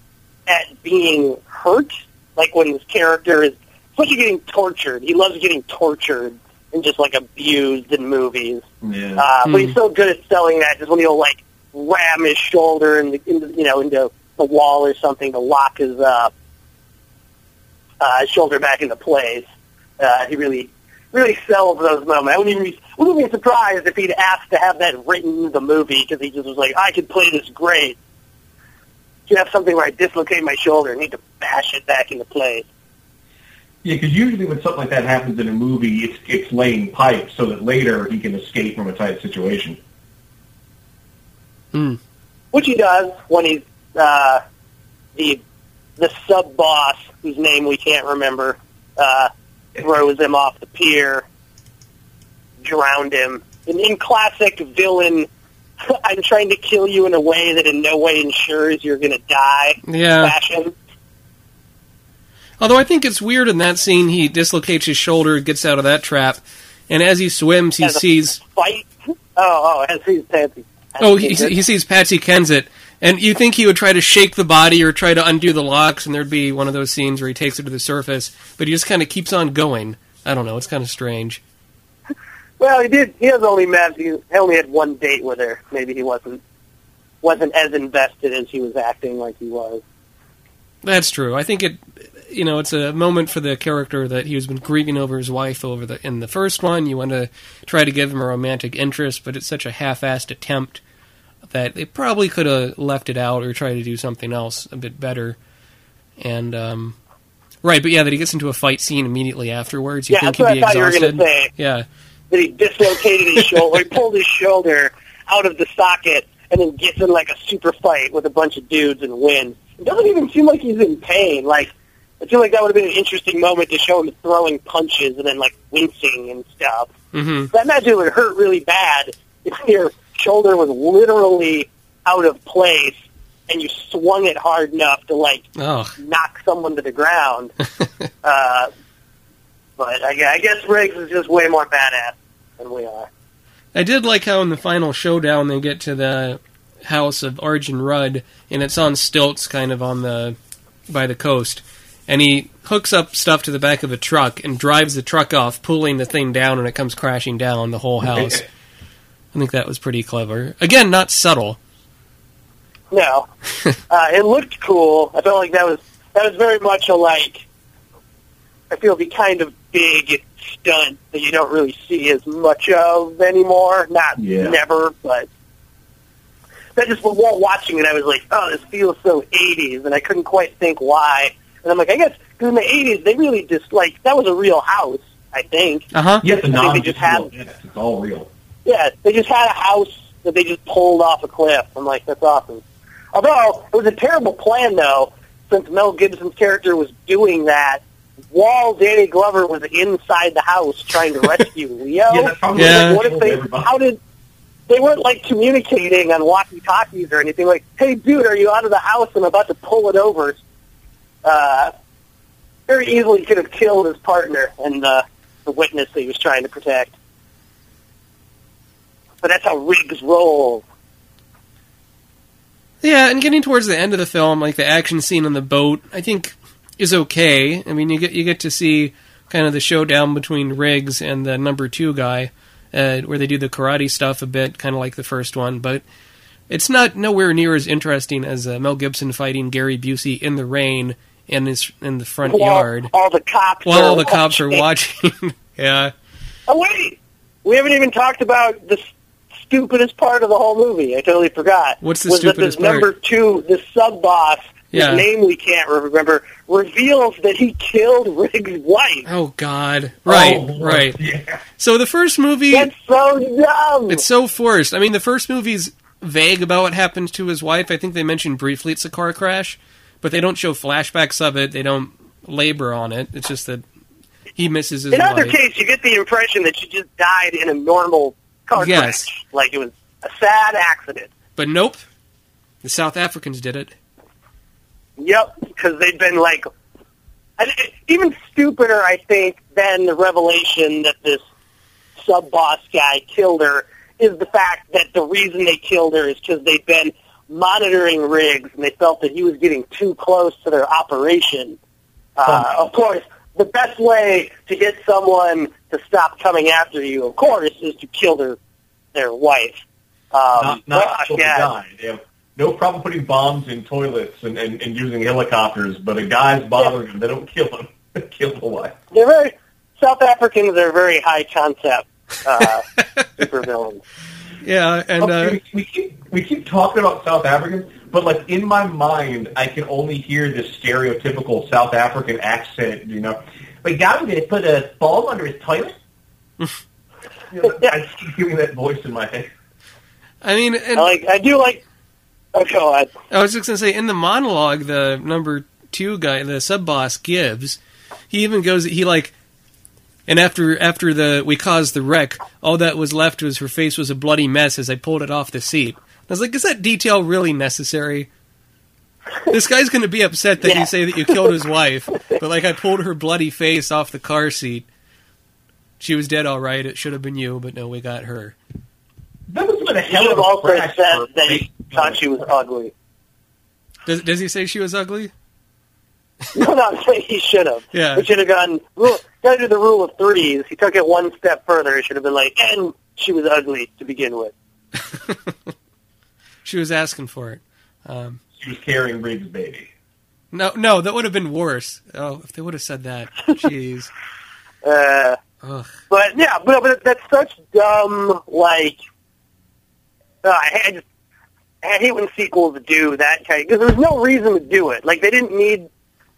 S1: at being hurt. Like when his character is, especially getting tortured. He loves getting tortured and just like abused in movies.
S2: Yeah.
S1: Uh, But he's so good at selling that. Just when he'll like ram his shoulder into, into you know into the wall or something to lock his uh, uh, shoulder back into place. Uh, he really really sells those moments. I wouldn't even be, wouldn't be surprised if he'd asked to have that written in the movie because he just was like, I could play this great. You have something where I dislocate my shoulder and need to bash it back into place.
S2: Yeah, because usually when something like that happens in a movie, it's it's laying pipe so that later he can escape from a tight situation.
S3: Hmm.
S1: which he does when he's uh, the the sub boss whose name we can't remember uh, throws him off the pier, drowned him. In, in classic villain, I'm trying to kill you in a way that in no way ensures you're going to die.
S3: Yeah.
S1: Fashion.
S3: Although I think it's weird in that scene, he dislocates his shoulder, gets out of that trap, and as he swims, he
S1: As
S3: sees
S1: Fight. Oh, oh, as he's fancy.
S3: oh he, he sees Patsy Kensit, and you think he would try to shake the body or try to undo the locks, and there'd be one of those scenes where he takes it to the surface, but he just kind of keeps on going. I don't know, it's kind of strange.
S1: Well, he did. He has only met. He only had one date with her. Maybe he wasn't wasn't as invested as he was acting like he was.
S3: That's true. I think it, you know, it's a moment for the character that he has been grieving over his wife over the in the first one. You want to try to give him a romantic interest, but it's such a half-assed attempt that they probably could have left it out or tried to do something else a bit better. And um, right, but yeah, that he gets into a fight scene immediately afterwards. You
S1: Yeah,
S3: think
S1: that's what I
S3: be
S1: thought you were going to say.
S3: Yeah,
S1: that he dislocated his shoulder, he pulled his shoulder out of the socket, and then gets in like a super fight with a bunch of dudes and wins. It doesn't even seem like he's in pain. Like I feel like that would have been an interesting moment to show him throwing punches and then like wincing and stuff.
S3: hmm
S1: I imagine it would hurt really bad if your shoulder was literally out of place and you swung it hard enough to like
S3: Oh,
S1: knock someone to the ground. uh, but I, I guess Riggs is just way more badass than we are.
S3: I did like how in the final showdown they get to the house of Arjen Rudd, and it's on stilts, kind of on the by the coast, and he hooks up stuff to the back of a truck and drives the truck off, pulling the thing down, and it comes crashing down the whole house. I think that was pretty clever. Again, not subtle.
S1: No, uh, it looked cool. I felt like that was that was very much a like. I feel the kind of big stunt that you don't really see as much of anymore. Not
S2: Yeah.
S1: never, but that just while watching it, I was like, oh, this feels so '80s, and I couldn't quite think why. And I'm like, I guess because in the '80s they really just like that was a real house. I think.
S3: Uh huh.
S2: Yes, the
S1: I
S2: non
S1: they just had-
S2: yes, it's all real.
S1: Yeah, they just had a house that they just pulled off a cliff. I'm like, that's awesome. Although it was a terrible plan, though, since Mel Gibson's character was doing that while Danny Glover was inside the house trying to rescue Leo.
S2: Yeah,
S3: Yeah.
S1: Like, what if they?
S2: Everybody.
S1: How did? They weren't like communicating on walkie-talkies or anything. Like, hey, dude, are you out of the house? I'm about to pull it over. Uh, very easily could have killed his partner and uh, the witness that he was trying to protect. But that's how Riggs rolls.
S3: Yeah, and getting towards the end of the film, like the action scene on the boat, I think is okay. I mean, you get you get to see kind of the showdown between Riggs and the number two guy, uh, where they do the karate stuff a bit, kind of like the first one, but it's not nowhere near as interesting as uh, Mel Gibson fighting Gary Busey in the rain in his in the front
S1: While
S3: yard
S1: all the cops
S3: while
S1: are
S3: all the cops are
S1: watching.
S3: watching. yeah,
S1: Oh wait, we haven't even talked about the stupidest part of the whole movie. I totally forgot.
S3: What's the
S1: was
S3: stupidest
S1: that this
S3: part?
S1: number two, the sub boss,
S3: Yeah.
S1: whose name we can't remember, reveals that he killed Riggs' wife.
S3: Oh God! Right,
S2: Oh,
S3: right.
S2: Yeah.
S3: So the first movie,
S1: That's so dumb.
S3: it's so forced. I mean, the first movie's vague about what happened to his wife. I think they mentioned briefly it's a car crash, but they don't show flashbacks of it. They don't labor on it. It's just that he misses his
S1: In either
S3: wife.
S1: case, you get the impression that she just died in a normal car
S3: Yes.
S1: crash, like it was a sad accident.
S3: But nope, the South Africans did it.
S1: Yep, because they've been like, even stupider, I think, than the revelation that this sub boss guy killed her is the fact that the reason they killed her is because they've been monitoring Riggs, and they felt that he was getting too close to their operation. Uh, of course, the best way to get someone to stop coming after you, of course, is to kill their their wife. Um,
S2: Not, not the
S1: yeah.
S2: guy. They have no problem putting bombs in toilets and, and, and using helicopters, but a guy's bothering them. They don't kill him. They kill the wife.
S1: They're very South Africans are very high concept uh, supervillains.
S3: Yeah, and
S2: Oh,
S3: uh,
S2: we, we keep we keep talking about South Africans, but like in my mind, I can only hear this stereotypical South African accent. You know, like God, we're put a bulb under his toilet. you know, I keep hearing that voice in my head.
S3: I mean,
S1: I
S3: and
S1: like I do like. Oh, go ahead.
S3: I was just gonna say in the monologue, the number two guy, the sub boss gives. he even goes, he like, and after after the we caused the wreck, all that was left was her face was a bloody mess as I pulled it off the seat. I was like, is that detail really necessary? This guy's gonna be upset that
S1: Yeah.
S3: you say that you killed his wife, but like I pulled her bloody face off the car seat. She was dead, all right. It should have been you, but no, we got her.
S2: That was been a hell
S1: should
S2: of
S1: have
S2: a
S1: also said that he thought she was ugly.
S3: Does does he say she was ugly?
S1: No, no, I'm saying he should have.
S3: Yeah.
S1: He should have gone. Rule, got to do the rule of threes. He took it one step further. He should have been like, and she was ugly to begin with.
S3: She was asking for it. Um,
S2: She was carrying Riggs' baby.
S3: No, no, that would have been worse. Oh, if they would have said that, jeez.
S1: Uh,
S3: Ugh.
S1: but yeah, but but that's such dumb. Like, uh, I, I just I hate when sequels do that kind because there's no reason to do it. Like they didn't need.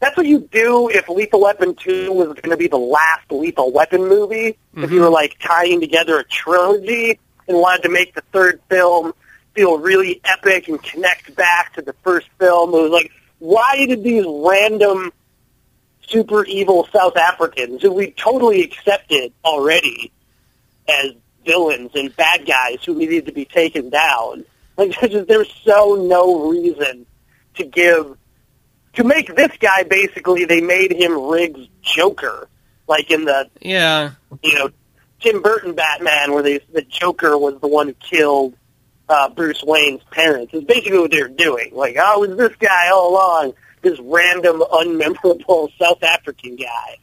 S1: That's what you do if Lethal Weapon Two was going to be the last Lethal Weapon movie. If you mm-hmm. were like tying together a trilogy and wanted to make the third film feel really epic and connect back to the first film, it was like, why did these random super evil South Africans who we totally accepted already as villains and bad guys who needed to be taken down. Like just, there's so no reason to give to make this guy basically they made him Riggs Joker. Like in the
S3: Yeah,
S1: you know, Tim Burton Batman where they the Joker was the one who killed uh, Bruce Wayne's parents. Is basically what they're doing. Like, oh, it was this guy all along, this random, unmemorable South African guy.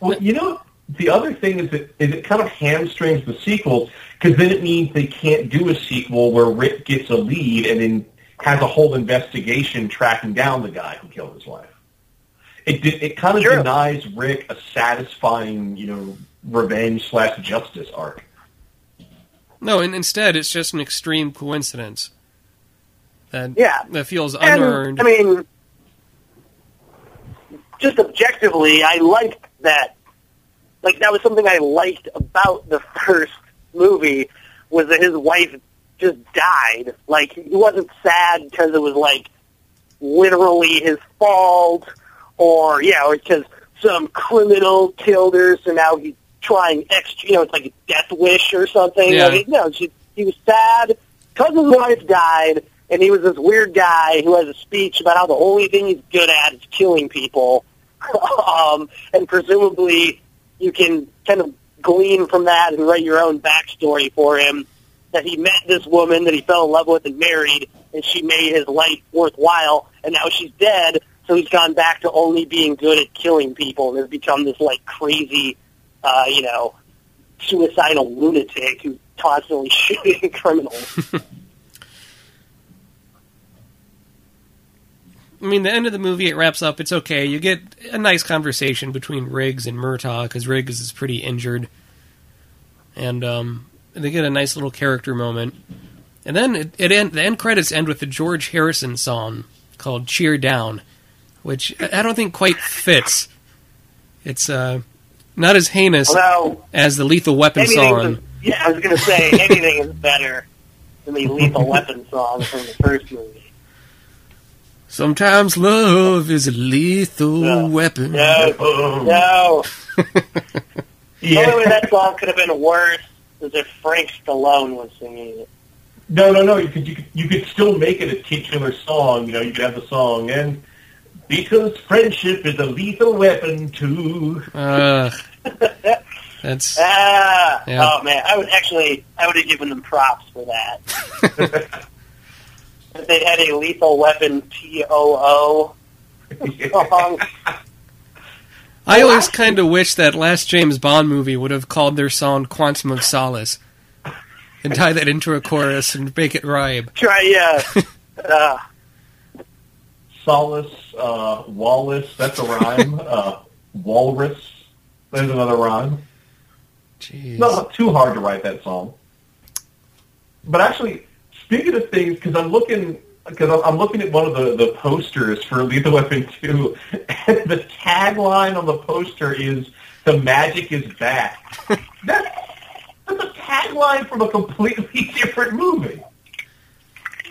S2: Well, you know, the other thing is that is it kind of hamstrings the sequels because then it means they can't do a sequel where Riggs gets a lead and then has a whole investigation tracking down the guy who killed his wife. It it kind of
S1: Sure.
S2: denies Riggs a satisfying, you know, revenge slash justice arc.
S3: no, and instead it's just an extreme coincidence that
S1: Yeah.
S3: that feels
S1: And,
S3: unearned.
S1: I mean, just objectively, I liked that. Like that was something I liked about the first movie was that his wife just died. Like he wasn't sad because it was like literally his fault, or yeah, or because some criminal killed her, so now he's trying extra. You know, it's like a death wish or something.
S3: Yeah.
S1: Like, no, she, he was sad. because his wife died, and he was this weird guy who has a speech about how the only thing he's good at is killing people. um, and presumably, you can kind of glean from that and write your own backstory for him. That he met this woman that he fell in love with and married, and she made his life worthwhile, and now she's dead. So he's gone back to only being good at killing people, and has become this like crazy, uh, you know, suicidal lunatic who's constantly shooting criminals.
S3: I mean, the end of the movie, it wraps up. It's okay. You get a nice conversation between Riggs and Murtaugh because Riggs is pretty injured, and um, they get a nice little character moment. And then it, it end, the end credits end with the George Harrison song called "Cheer Down," which I don't think quite fits. It's uh, not as heinous
S1: Although
S3: as the Lethal Weapon song.
S1: yeah, I was going to say anything is better than the Lethal Weapon song from the first movie.
S3: Sometimes love is a lethal
S1: No.
S3: weapon.
S1: No, no. The only way that song could have been worse is if Frank Stallone was singing it.
S2: No, no, no. You could, you could you could still make it a titular song. You know, you could have the song and because friendship is a lethal weapon too.
S3: Uh, that's
S1: Ah,
S3: Yeah.
S1: oh man, I would actually, I would have given them props for that. if they had a Lethal Weapon T O O song,
S3: I always kind of wish that last James Bond movie would have called their song "Quantum of Solace" and tie that into a chorus and make it rhyme.
S1: try yeah. Uh,
S2: Solace, uh, Wallace. That's a rhyme. uh, walrus. There's another rhyme.
S3: Jeez.
S2: Not too hard to write that song. But actually, speaking of things, because I'm looking, because I'm, I'm looking at one of the, the posters for Lethal Weapon 2, and the tagline on the poster is "The magic is back." that's, that's a tagline from a completely different movie.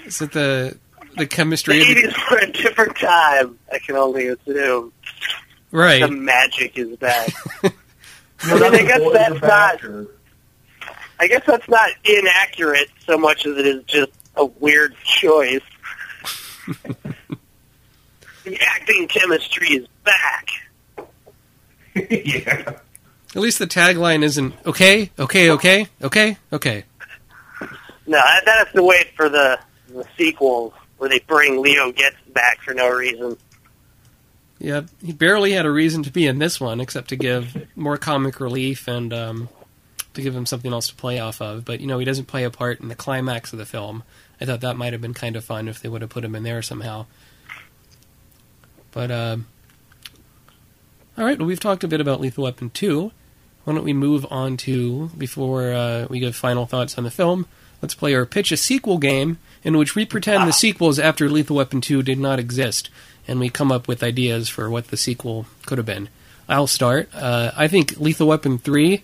S3: Is it the the
S1: the
S3: chemistry? Of the,
S1: eighties were a different time. I can only assume
S3: right.
S1: the magic is back.
S2: You know,
S1: I mean, I guess that's not- I guess that's not inaccurate so much as it is just a weird choice. The acting chemistry is back.
S2: yeah.
S3: At least the tagline isn't okay, okay, okay, okay, okay.
S1: No, that, that's the wait for the, the sequels where they bring Leo Getz back for no reason.
S3: Yeah, he barely had a reason to be in this one except to give more comic relief and um, to give him something else to play off of. But you know, he doesn't play a part in the climax of the film. I thought that might have been kind of fun if they would have put him in there somehow. But um, all right, well, we've talked a bit about Lethal Weapon two. Why don't we move on to before uh, we give final thoughts on the film? Let's play our pitch a sequel game in which we pretend the sequels after Lethal Weapon 2 did not exist, and we come up with ideas for what the sequel could have been. I'll start. Uh, I think Lethal Weapon 3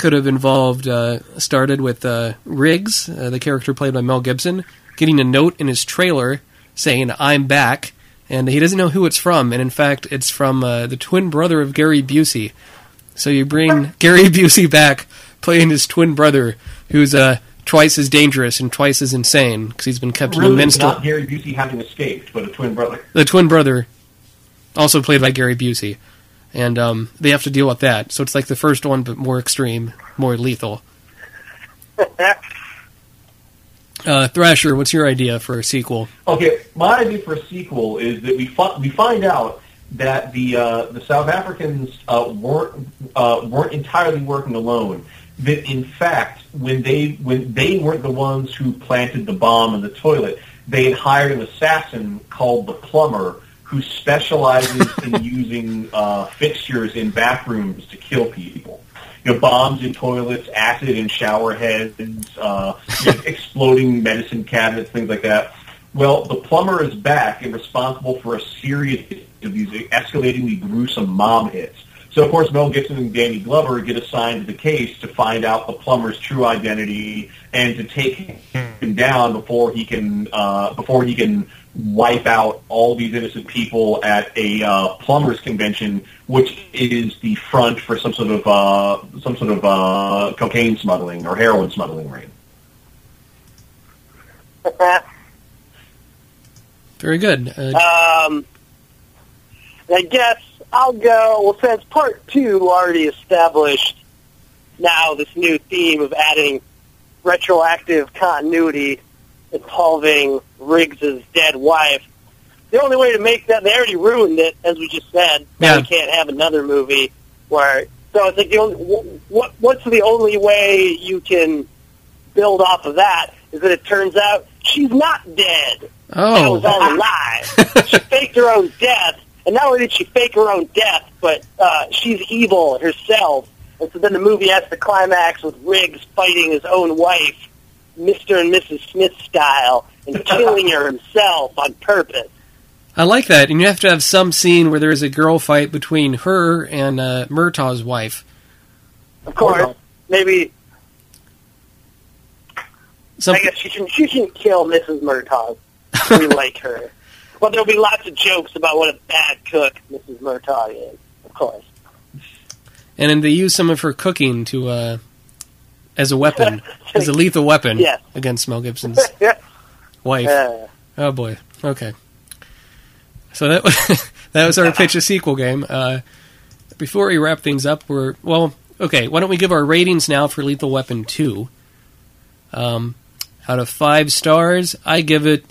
S3: could have involved, uh, started with uh, Riggs, uh, the character played by Mel Gibson, getting a note in his trailer saying, I'm back, and he doesn't know who it's from, and in fact, it's from uh, the twin brother of Gary Busey. So you bring Gary Busey back, playing his twin brother, who's uh, twice as dangerous and twice as insane because he's been kept in a
S2: Really, not Gary Busey having escaped, but a twin brother.
S3: The twin brother, also played by Gary Busey, and um, they have to deal with that. So it's like the first one, but more extreme, more lethal. Uh, Thrasher, what's your idea for a sequel?
S2: Okay, my idea for a sequel is that we fi- we find out that the uh, the South Africans uh, weren't uh, weren't entirely working alone. That in fact, when they when they weren't the ones who planted the bomb in the toilet, they had hired an assassin called the plumber who specializes in using uh, fixtures in bathrooms to kill people. You know, bombs in toilets, acid in shower heads, uh, you know, exploding medicine cabinets, things like that. Well, the plumber is back and responsible for a series of these escalatingly gruesome mob hits. So, of course, Mel Gibson and Danny Glover get assigned to the case to find out the plumber's true identity and to take him down before he can uh, before he can wipe out all these innocent people at a uh, plumbers convention, which is the front for some sort of uh, some sort of uh, cocaine smuggling or heroin smuggling ring.
S3: Very good. Uh,
S1: Um, I guess I'll go. Well, since part two already established now this new theme of adding retroactive continuity involving Riggs's dead wife. The only way to make that they already ruined it, as we just said. Now
S3: Yeah.
S1: we can't have another movie where. So it's like the only what what's the only way you can build off of that is that it turns out she's not dead. Oh, That was all a lie. she faked her own death, and not only did she fake her own death, but uh, she's evil herself. And so then the movie has the climax with Riggs fighting his own wife, Mr. and Mrs. Smith style, and killing her himself on purpose.
S3: I like that. And you have to have some scene where there is a girl fight between her and uh, Murtaugh's wife.
S1: Of course, maybe
S3: Some,
S1: I guess she shouldn't, she shouldn't kill Mrs. Murtaugh. We like her. Well, there'll be lots of jokes about what a bad cook Mrs. Murtaugh is, of course.
S3: and then they use some of her cooking to uh, as a weapon, as a lethal weapon
S1: Yes.
S3: against Mel Gibson's wife.
S1: Uh,
S3: Oh boy. Okay. So that was, that was our pitch a sequel game. Uh, before we wrap things up, we're well. Okay, why don't we give our ratings now for Lethal Weapon two? Um, out of five stars, I give it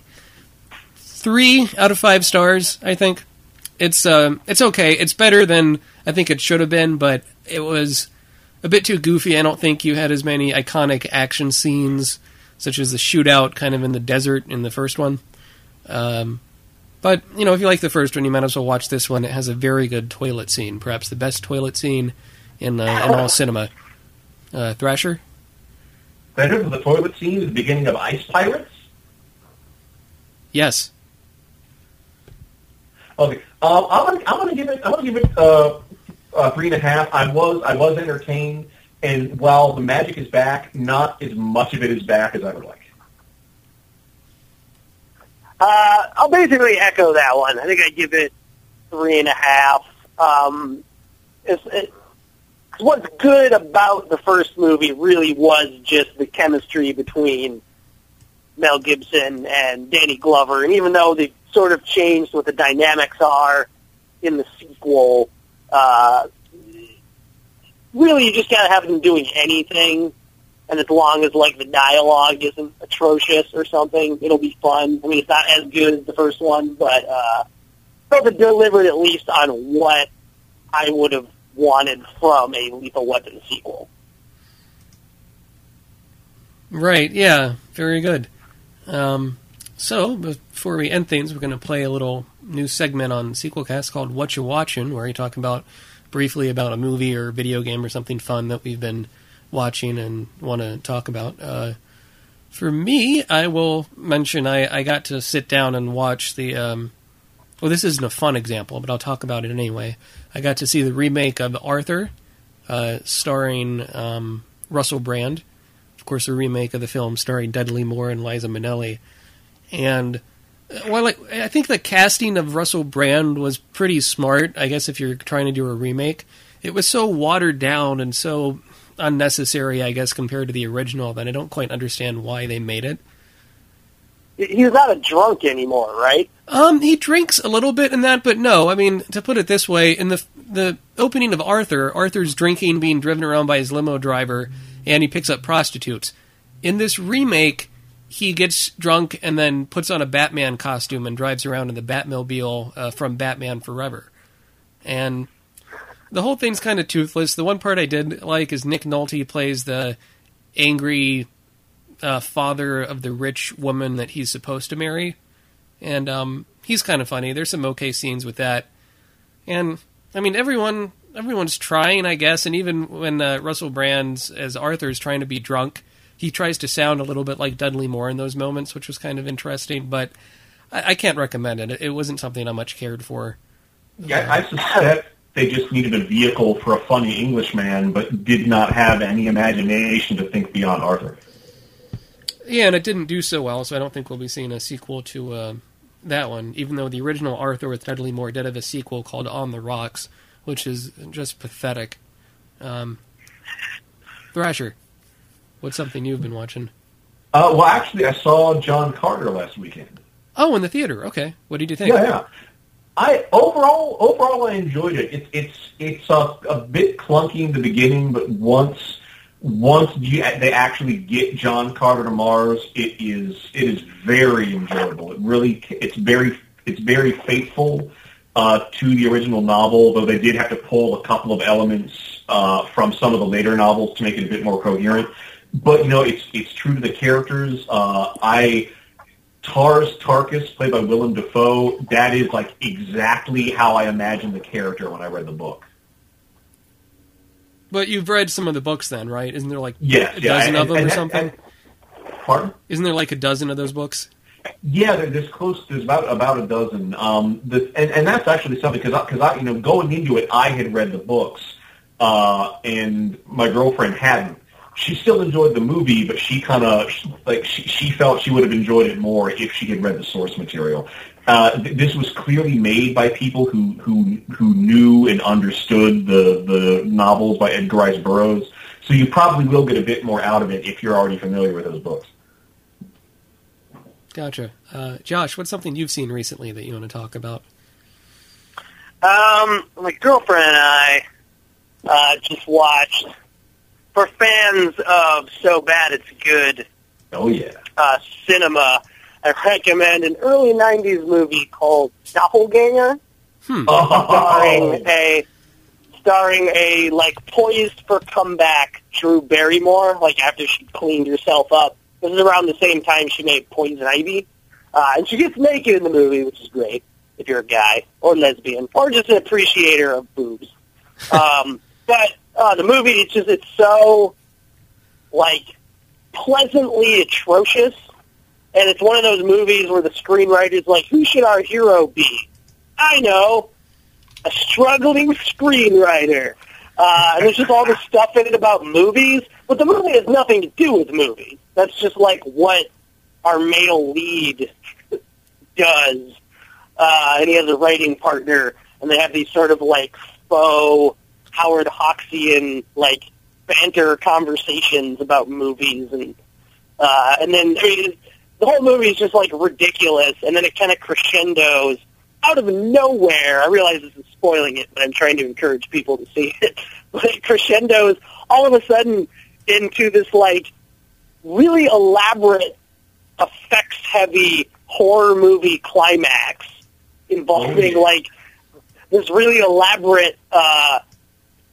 S3: three out of five stars. I think it's um, it's okay. It's better than I think it should have been, but it was a bit too goofy. I don't think you had as many iconic action scenes, such as the shootout kind of in the desert in the first one. Um, but you know, if you like the first one, you might as well watch this one. It has a very good toilet scene, perhaps the best toilet scene in uh, in all cinema. Uh, Thrasher,
S2: Better than the toilet scene at the beginning of Ice Pirates.
S3: yes,
S2: Okay, um, I'm gonna I'm gonna give it I'm gonna give it uh, uh, three and a half. I was I was entertained, and while the magic is back, not as much of it is back as I would like.
S1: Uh, I'll basically echo that one. I think I give it three and a half. Um, it's, it, what's good about the first movie really was just the chemistry between Mel Gibson and Danny Glover, and even though they sort of changed what the dynamics are in the sequel, uh, really you just gotta have them doing anything and as long as like the dialogue isn't atrocious or something, it'll be fun. I mean, it's not as good as the first one, but uh, felt it delivered at least on what I would have wanted from a Lethal Weapon sequel.
S3: right, yeah, very good. Um, so before we end things, we're going to play a little new segment on Sequelcast called "What You Watching," where we talk about briefly about a movie or video game or something fun that we've been watching and want to talk about. Uh, for me, I will mention I, I got to sit down and watch the. Um, well, this isn't a fun example, but I'll talk about it anyway. I got to see the remake of Arthur, uh, starring um, Russell Brand. Of course, a remake of the film starring Dudley Moore and Liza Minnelli. And while I, I think the casting of Russell Brand was pretty smart, I guess if you're trying to do a remake, it was so watered down and so unnecessary, I guess, compared to the original that I don't quite understand why they made it.
S1: He's not a drunk anymore, right?
S3: Um, he drinks a little bit in that, but no. I mean, to put it this way, in the the opening of Arthur, Arthur's drinking, being driven around by his limo driver, and he picks up prostitutes. In this remake, he gets drunk and then puts on a Batman costume and drives around in the Batmobile uh, from Batman Forever. And the whole thing's kind of toothless. The one part I did like is Nick Nolte plays the angry uh, father of the rich woman that he's supposed to marry and um, he's kind of funny. There's some okay scenes with that, and I mean everyone everyone's trying, I guess. And even when uh, Russell Brand as Arthur is trying to be drunk, he tries to sound a little bit like Dudley Moore in those moments, which was kind of interesting. But I, I can't recommend it. It wasn't something I much cared for.
S2: Yeah, I suspect they just needed a vehicle for a funny Englishman, but did not have any imagination to think beyond Arthur.
S3: Yeah, and it didn't do so well, so I don't think we'll be seeing a sequel to uh, that one, even though the original Arthur with Dudley Moore did have a sequel called On the Rocks, which is just pathetic. Um, Thrasher, what's something you've been watching?
S2: Uh, well, actually, I saw John Carter last weekend.
S3: Oh, in the theater. Okay, what did you think?
S2: Yeah, yeah. I overall, overall, I enjoyed it. It's it's it's a, a bit clunky in the beginning, but once once you, they actually get John Carter to Mars, it is it is very enjoyable. It really it's very it's very faithful uh, to the original novel, though they did have to pull a couple of elements uh, from some of the later novels to make it a bit more coherent. But you know, it's it's true to the characters. Uh, I Tars Tarkas, played by Willem Dafoe, that is like exactly how I imagined the character when I read the book.
S3: But you've read some of the books then, right? Isn't there like
S2: Yes,
S3: a
S2: yeah,
S3: dozen of them or something?
S2: pardon?
S3: Isn't there like a dozen of those books?
S2: Yeah, there- there's close. There's about about a dozen. Um, the, and and that's actually something because because I, you know going into it, I had read the books, uh, and my girlfriend hadn't. She still enjoyed the movie, but she kind of like she, she felt she would have enjoyed it more if she had read the source material. Uh, th- this was clearly made by people who who who knew and understood the the novels by Edgar Rice Burroughs. So you probably will get a bit more out of it if you're already familiar with those books.
S3: Gotcha. Uh, Josh, what's something you've seen recently that you want to talk about?
S1: Um, my girlfriend and I uh, just watched. For fans of So Bad It's Good
S2: Oh yeah.
S1: uh, cinema, I recommend an early '90s movie called Doppelganger,
S3: Hmm.
S1: starring a starring a like poised for comeback Drew Barrymore. Like after she cleaned herself up, this is around the same time she made Poison Ivy, uh, and she gets naked in the movie, which is great if you're a guy or lesbian or just an appreciator of boobs. Um, but uh, the movie, it's just it's so like pleasantly atrocious, and it's one of those movies where the screenwriter's like, "Who should our hero be?" I know, a struggling screenwriter. Uh, and there's just all this stuff in it about movies, but the movie has nothing to do with movies. That's just like what our male lead does. Uh, and he has a writing partner, and they have these sort of like faux Howard Hawksian like banter conversations about movies, and uh, and then I mean the whole movie is just like ridiculous, and then it kind of crescendos out of nowhere. I realize this is spoiling it, but I'm trying to encourage people to see it. But it crescendos all of a sudden into this like really elaborate, effects-heavy horror movie climax involving
S2: Oh,
S1: like this really elaborate, uh,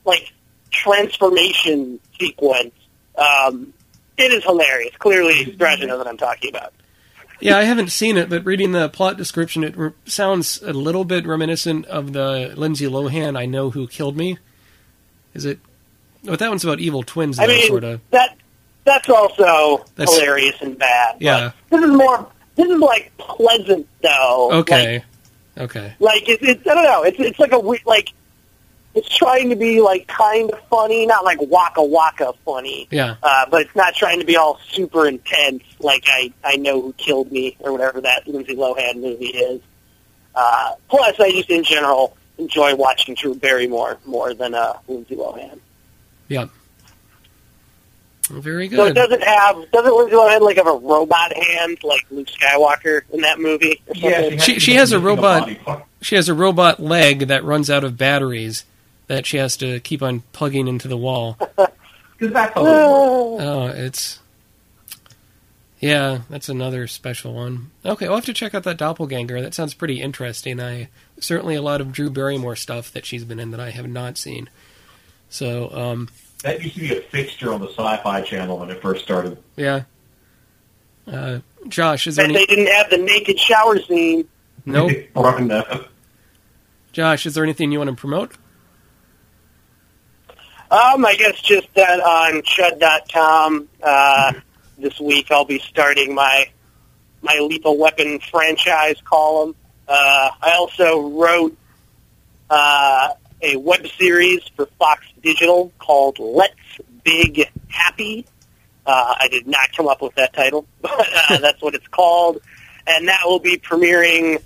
S1: like transformation sequence. Um, it is hilarious. Clearly, Dredgen knows what I'm talking about.
S3: Yeah, I haven't seen it, but reading the plot description, it re- sounds a little bit reminiscent of the Lindsay Lohan "I Know Who Killed Me." Is it? But that one's about evil twins, though,
S1: I mean,
S3: sort of.
S1: that that's also
S3: That's-
S1: hilarious and bad.
S3: Yeah.
S1: this is more. This is like pleasant though.
S3: Okay, okay,
S1: Like, like it's, it's I don't know. It's it's like a like it's trying to be like kind of funny, not like waka waka funny.
S3: yeah,
S1: Uh, but it's not trying to be all super intense, like I I know who killed me or whatever that Lindsay Lohan movie is. Uh, plus, I just in general enjoy watching Drew Barrymore more than uh, Lindsay Lohan.
S3: yeah. Very good.
S1: So it doesn't have doesn't Lindsay Lohan like have a robot hand like Luke Skywalker in that movie? Or something?
S3: She- she has a robot- She has a robot leg that runs out of batteries that she has to keep on plugging into the wall.
S2: 'Cause that's how it works.
S3: Oh, it's yeah, that's another special one. Okay, I'll have to check out that doppelganger. That sounds pretty interesting. I certainly a lot of Drew Barrymore stuff that she's been in that I have not seen. So, um,
S2: That used to be a fixture on the Sci-Fi Channel when it first started.
S3: yeah. Uh, Josh, is there
S1: That
S3: any
S1: they didn't have the naked shower scene.
S3: nope?
S2: Run that.
S3: Josh, is there anything you want to promote?
S1: Um, I guess just that on Chud.com uh, this week I'll be starting my my Lethal Weapon franchise column. Uh, I also wrote uh, a web series for Fox Digital called Let's Big Happy. Uh, I did not come up with that title, but uh, that's what it's called. and that will be premiering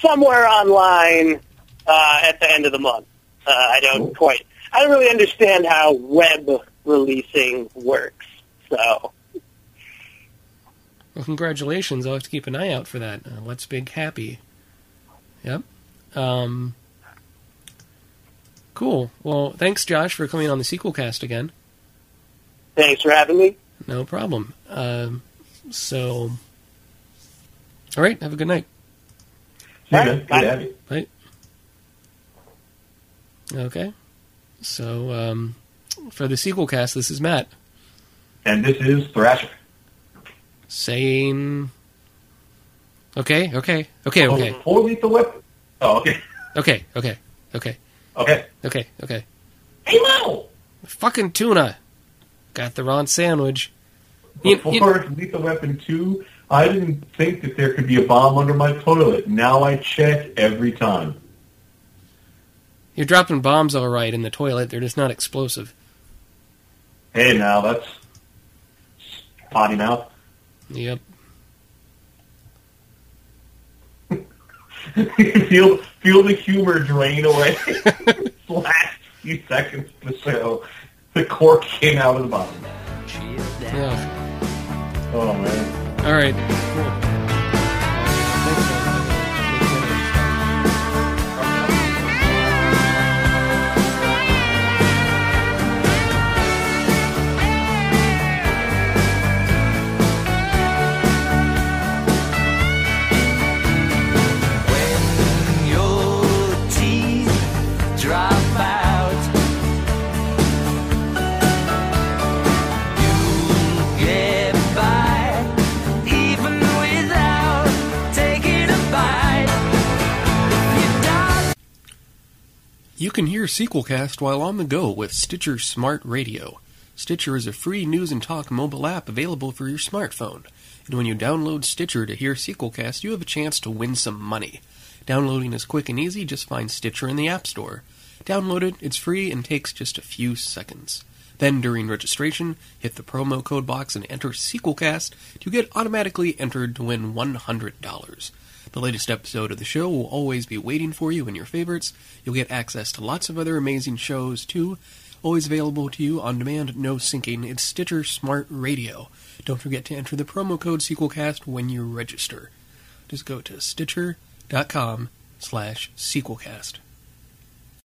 S1: somewhere online uh, at the end of the month. Uh, I don't quite, I don't really understand how web releasing works. So
S3: Well, congratulations. I'll have to keep an eye out for that. Uh, Let's Big Happy. Yep. Um, cool. Well, thanks, Josh, for coming on the sequel cast again.
S1: thanks for having me.
S3: No problem. Um, so, all right. Have a good night.
S2: See you,
S1: All
S2: Good
S1: bye.
S2: to have you.
S3: Okay. So, um, for the sequel cast, this is Matt
S2: And this is Thrasher.
S3: saying. Okay, okay, okay, okay,
S2: Oh, before Lethal Weapon. Oh, okay.
S3: okay, okay, okay,
S2: Okay.
S3: okay, okay.
S2: Hey, Mo!
S3: Fucking tuna. Got the wrong sandwich. You- you-
S2: Before Lethal Weapon 2, I didn't think that there could be a bomb under my toilet. Now I check every time.
S3: You're dropping bombs all right in the toilet. They're just not explosive.
S2: Hey, now that's potty mouth.
S3: Yep.
S2: feel feel the humor drain away. Last few seconds of the show, the cork came out of the bottom.
S3: Yeah.
S2: Oh man.
S3: All right. Cool. You can hear Sequelcast while on the go with Stitcher Smart Radio. Stitcher is a free news and talk mobile app available for your smartphone. And when you download Stitcher to hear Sequelcast, you have a chance to win some money. Downloading is quick and easy, just find Stitcher in the App Store. Download it, it's free and takes just a few seconds. Then, during registration, hit the promo code box and enter Sequelcast to get automatically entered to win $100. The latest episode of the show will always be waiting for you in your favorites. You'll get access to lots of other amazing shows, too. Always available to you on demand, no syncing. It's Stitcher Smart Radio. Don't forget to enter the promo code SequelCast when you register. Just go to stitcher.com slash sequelcast.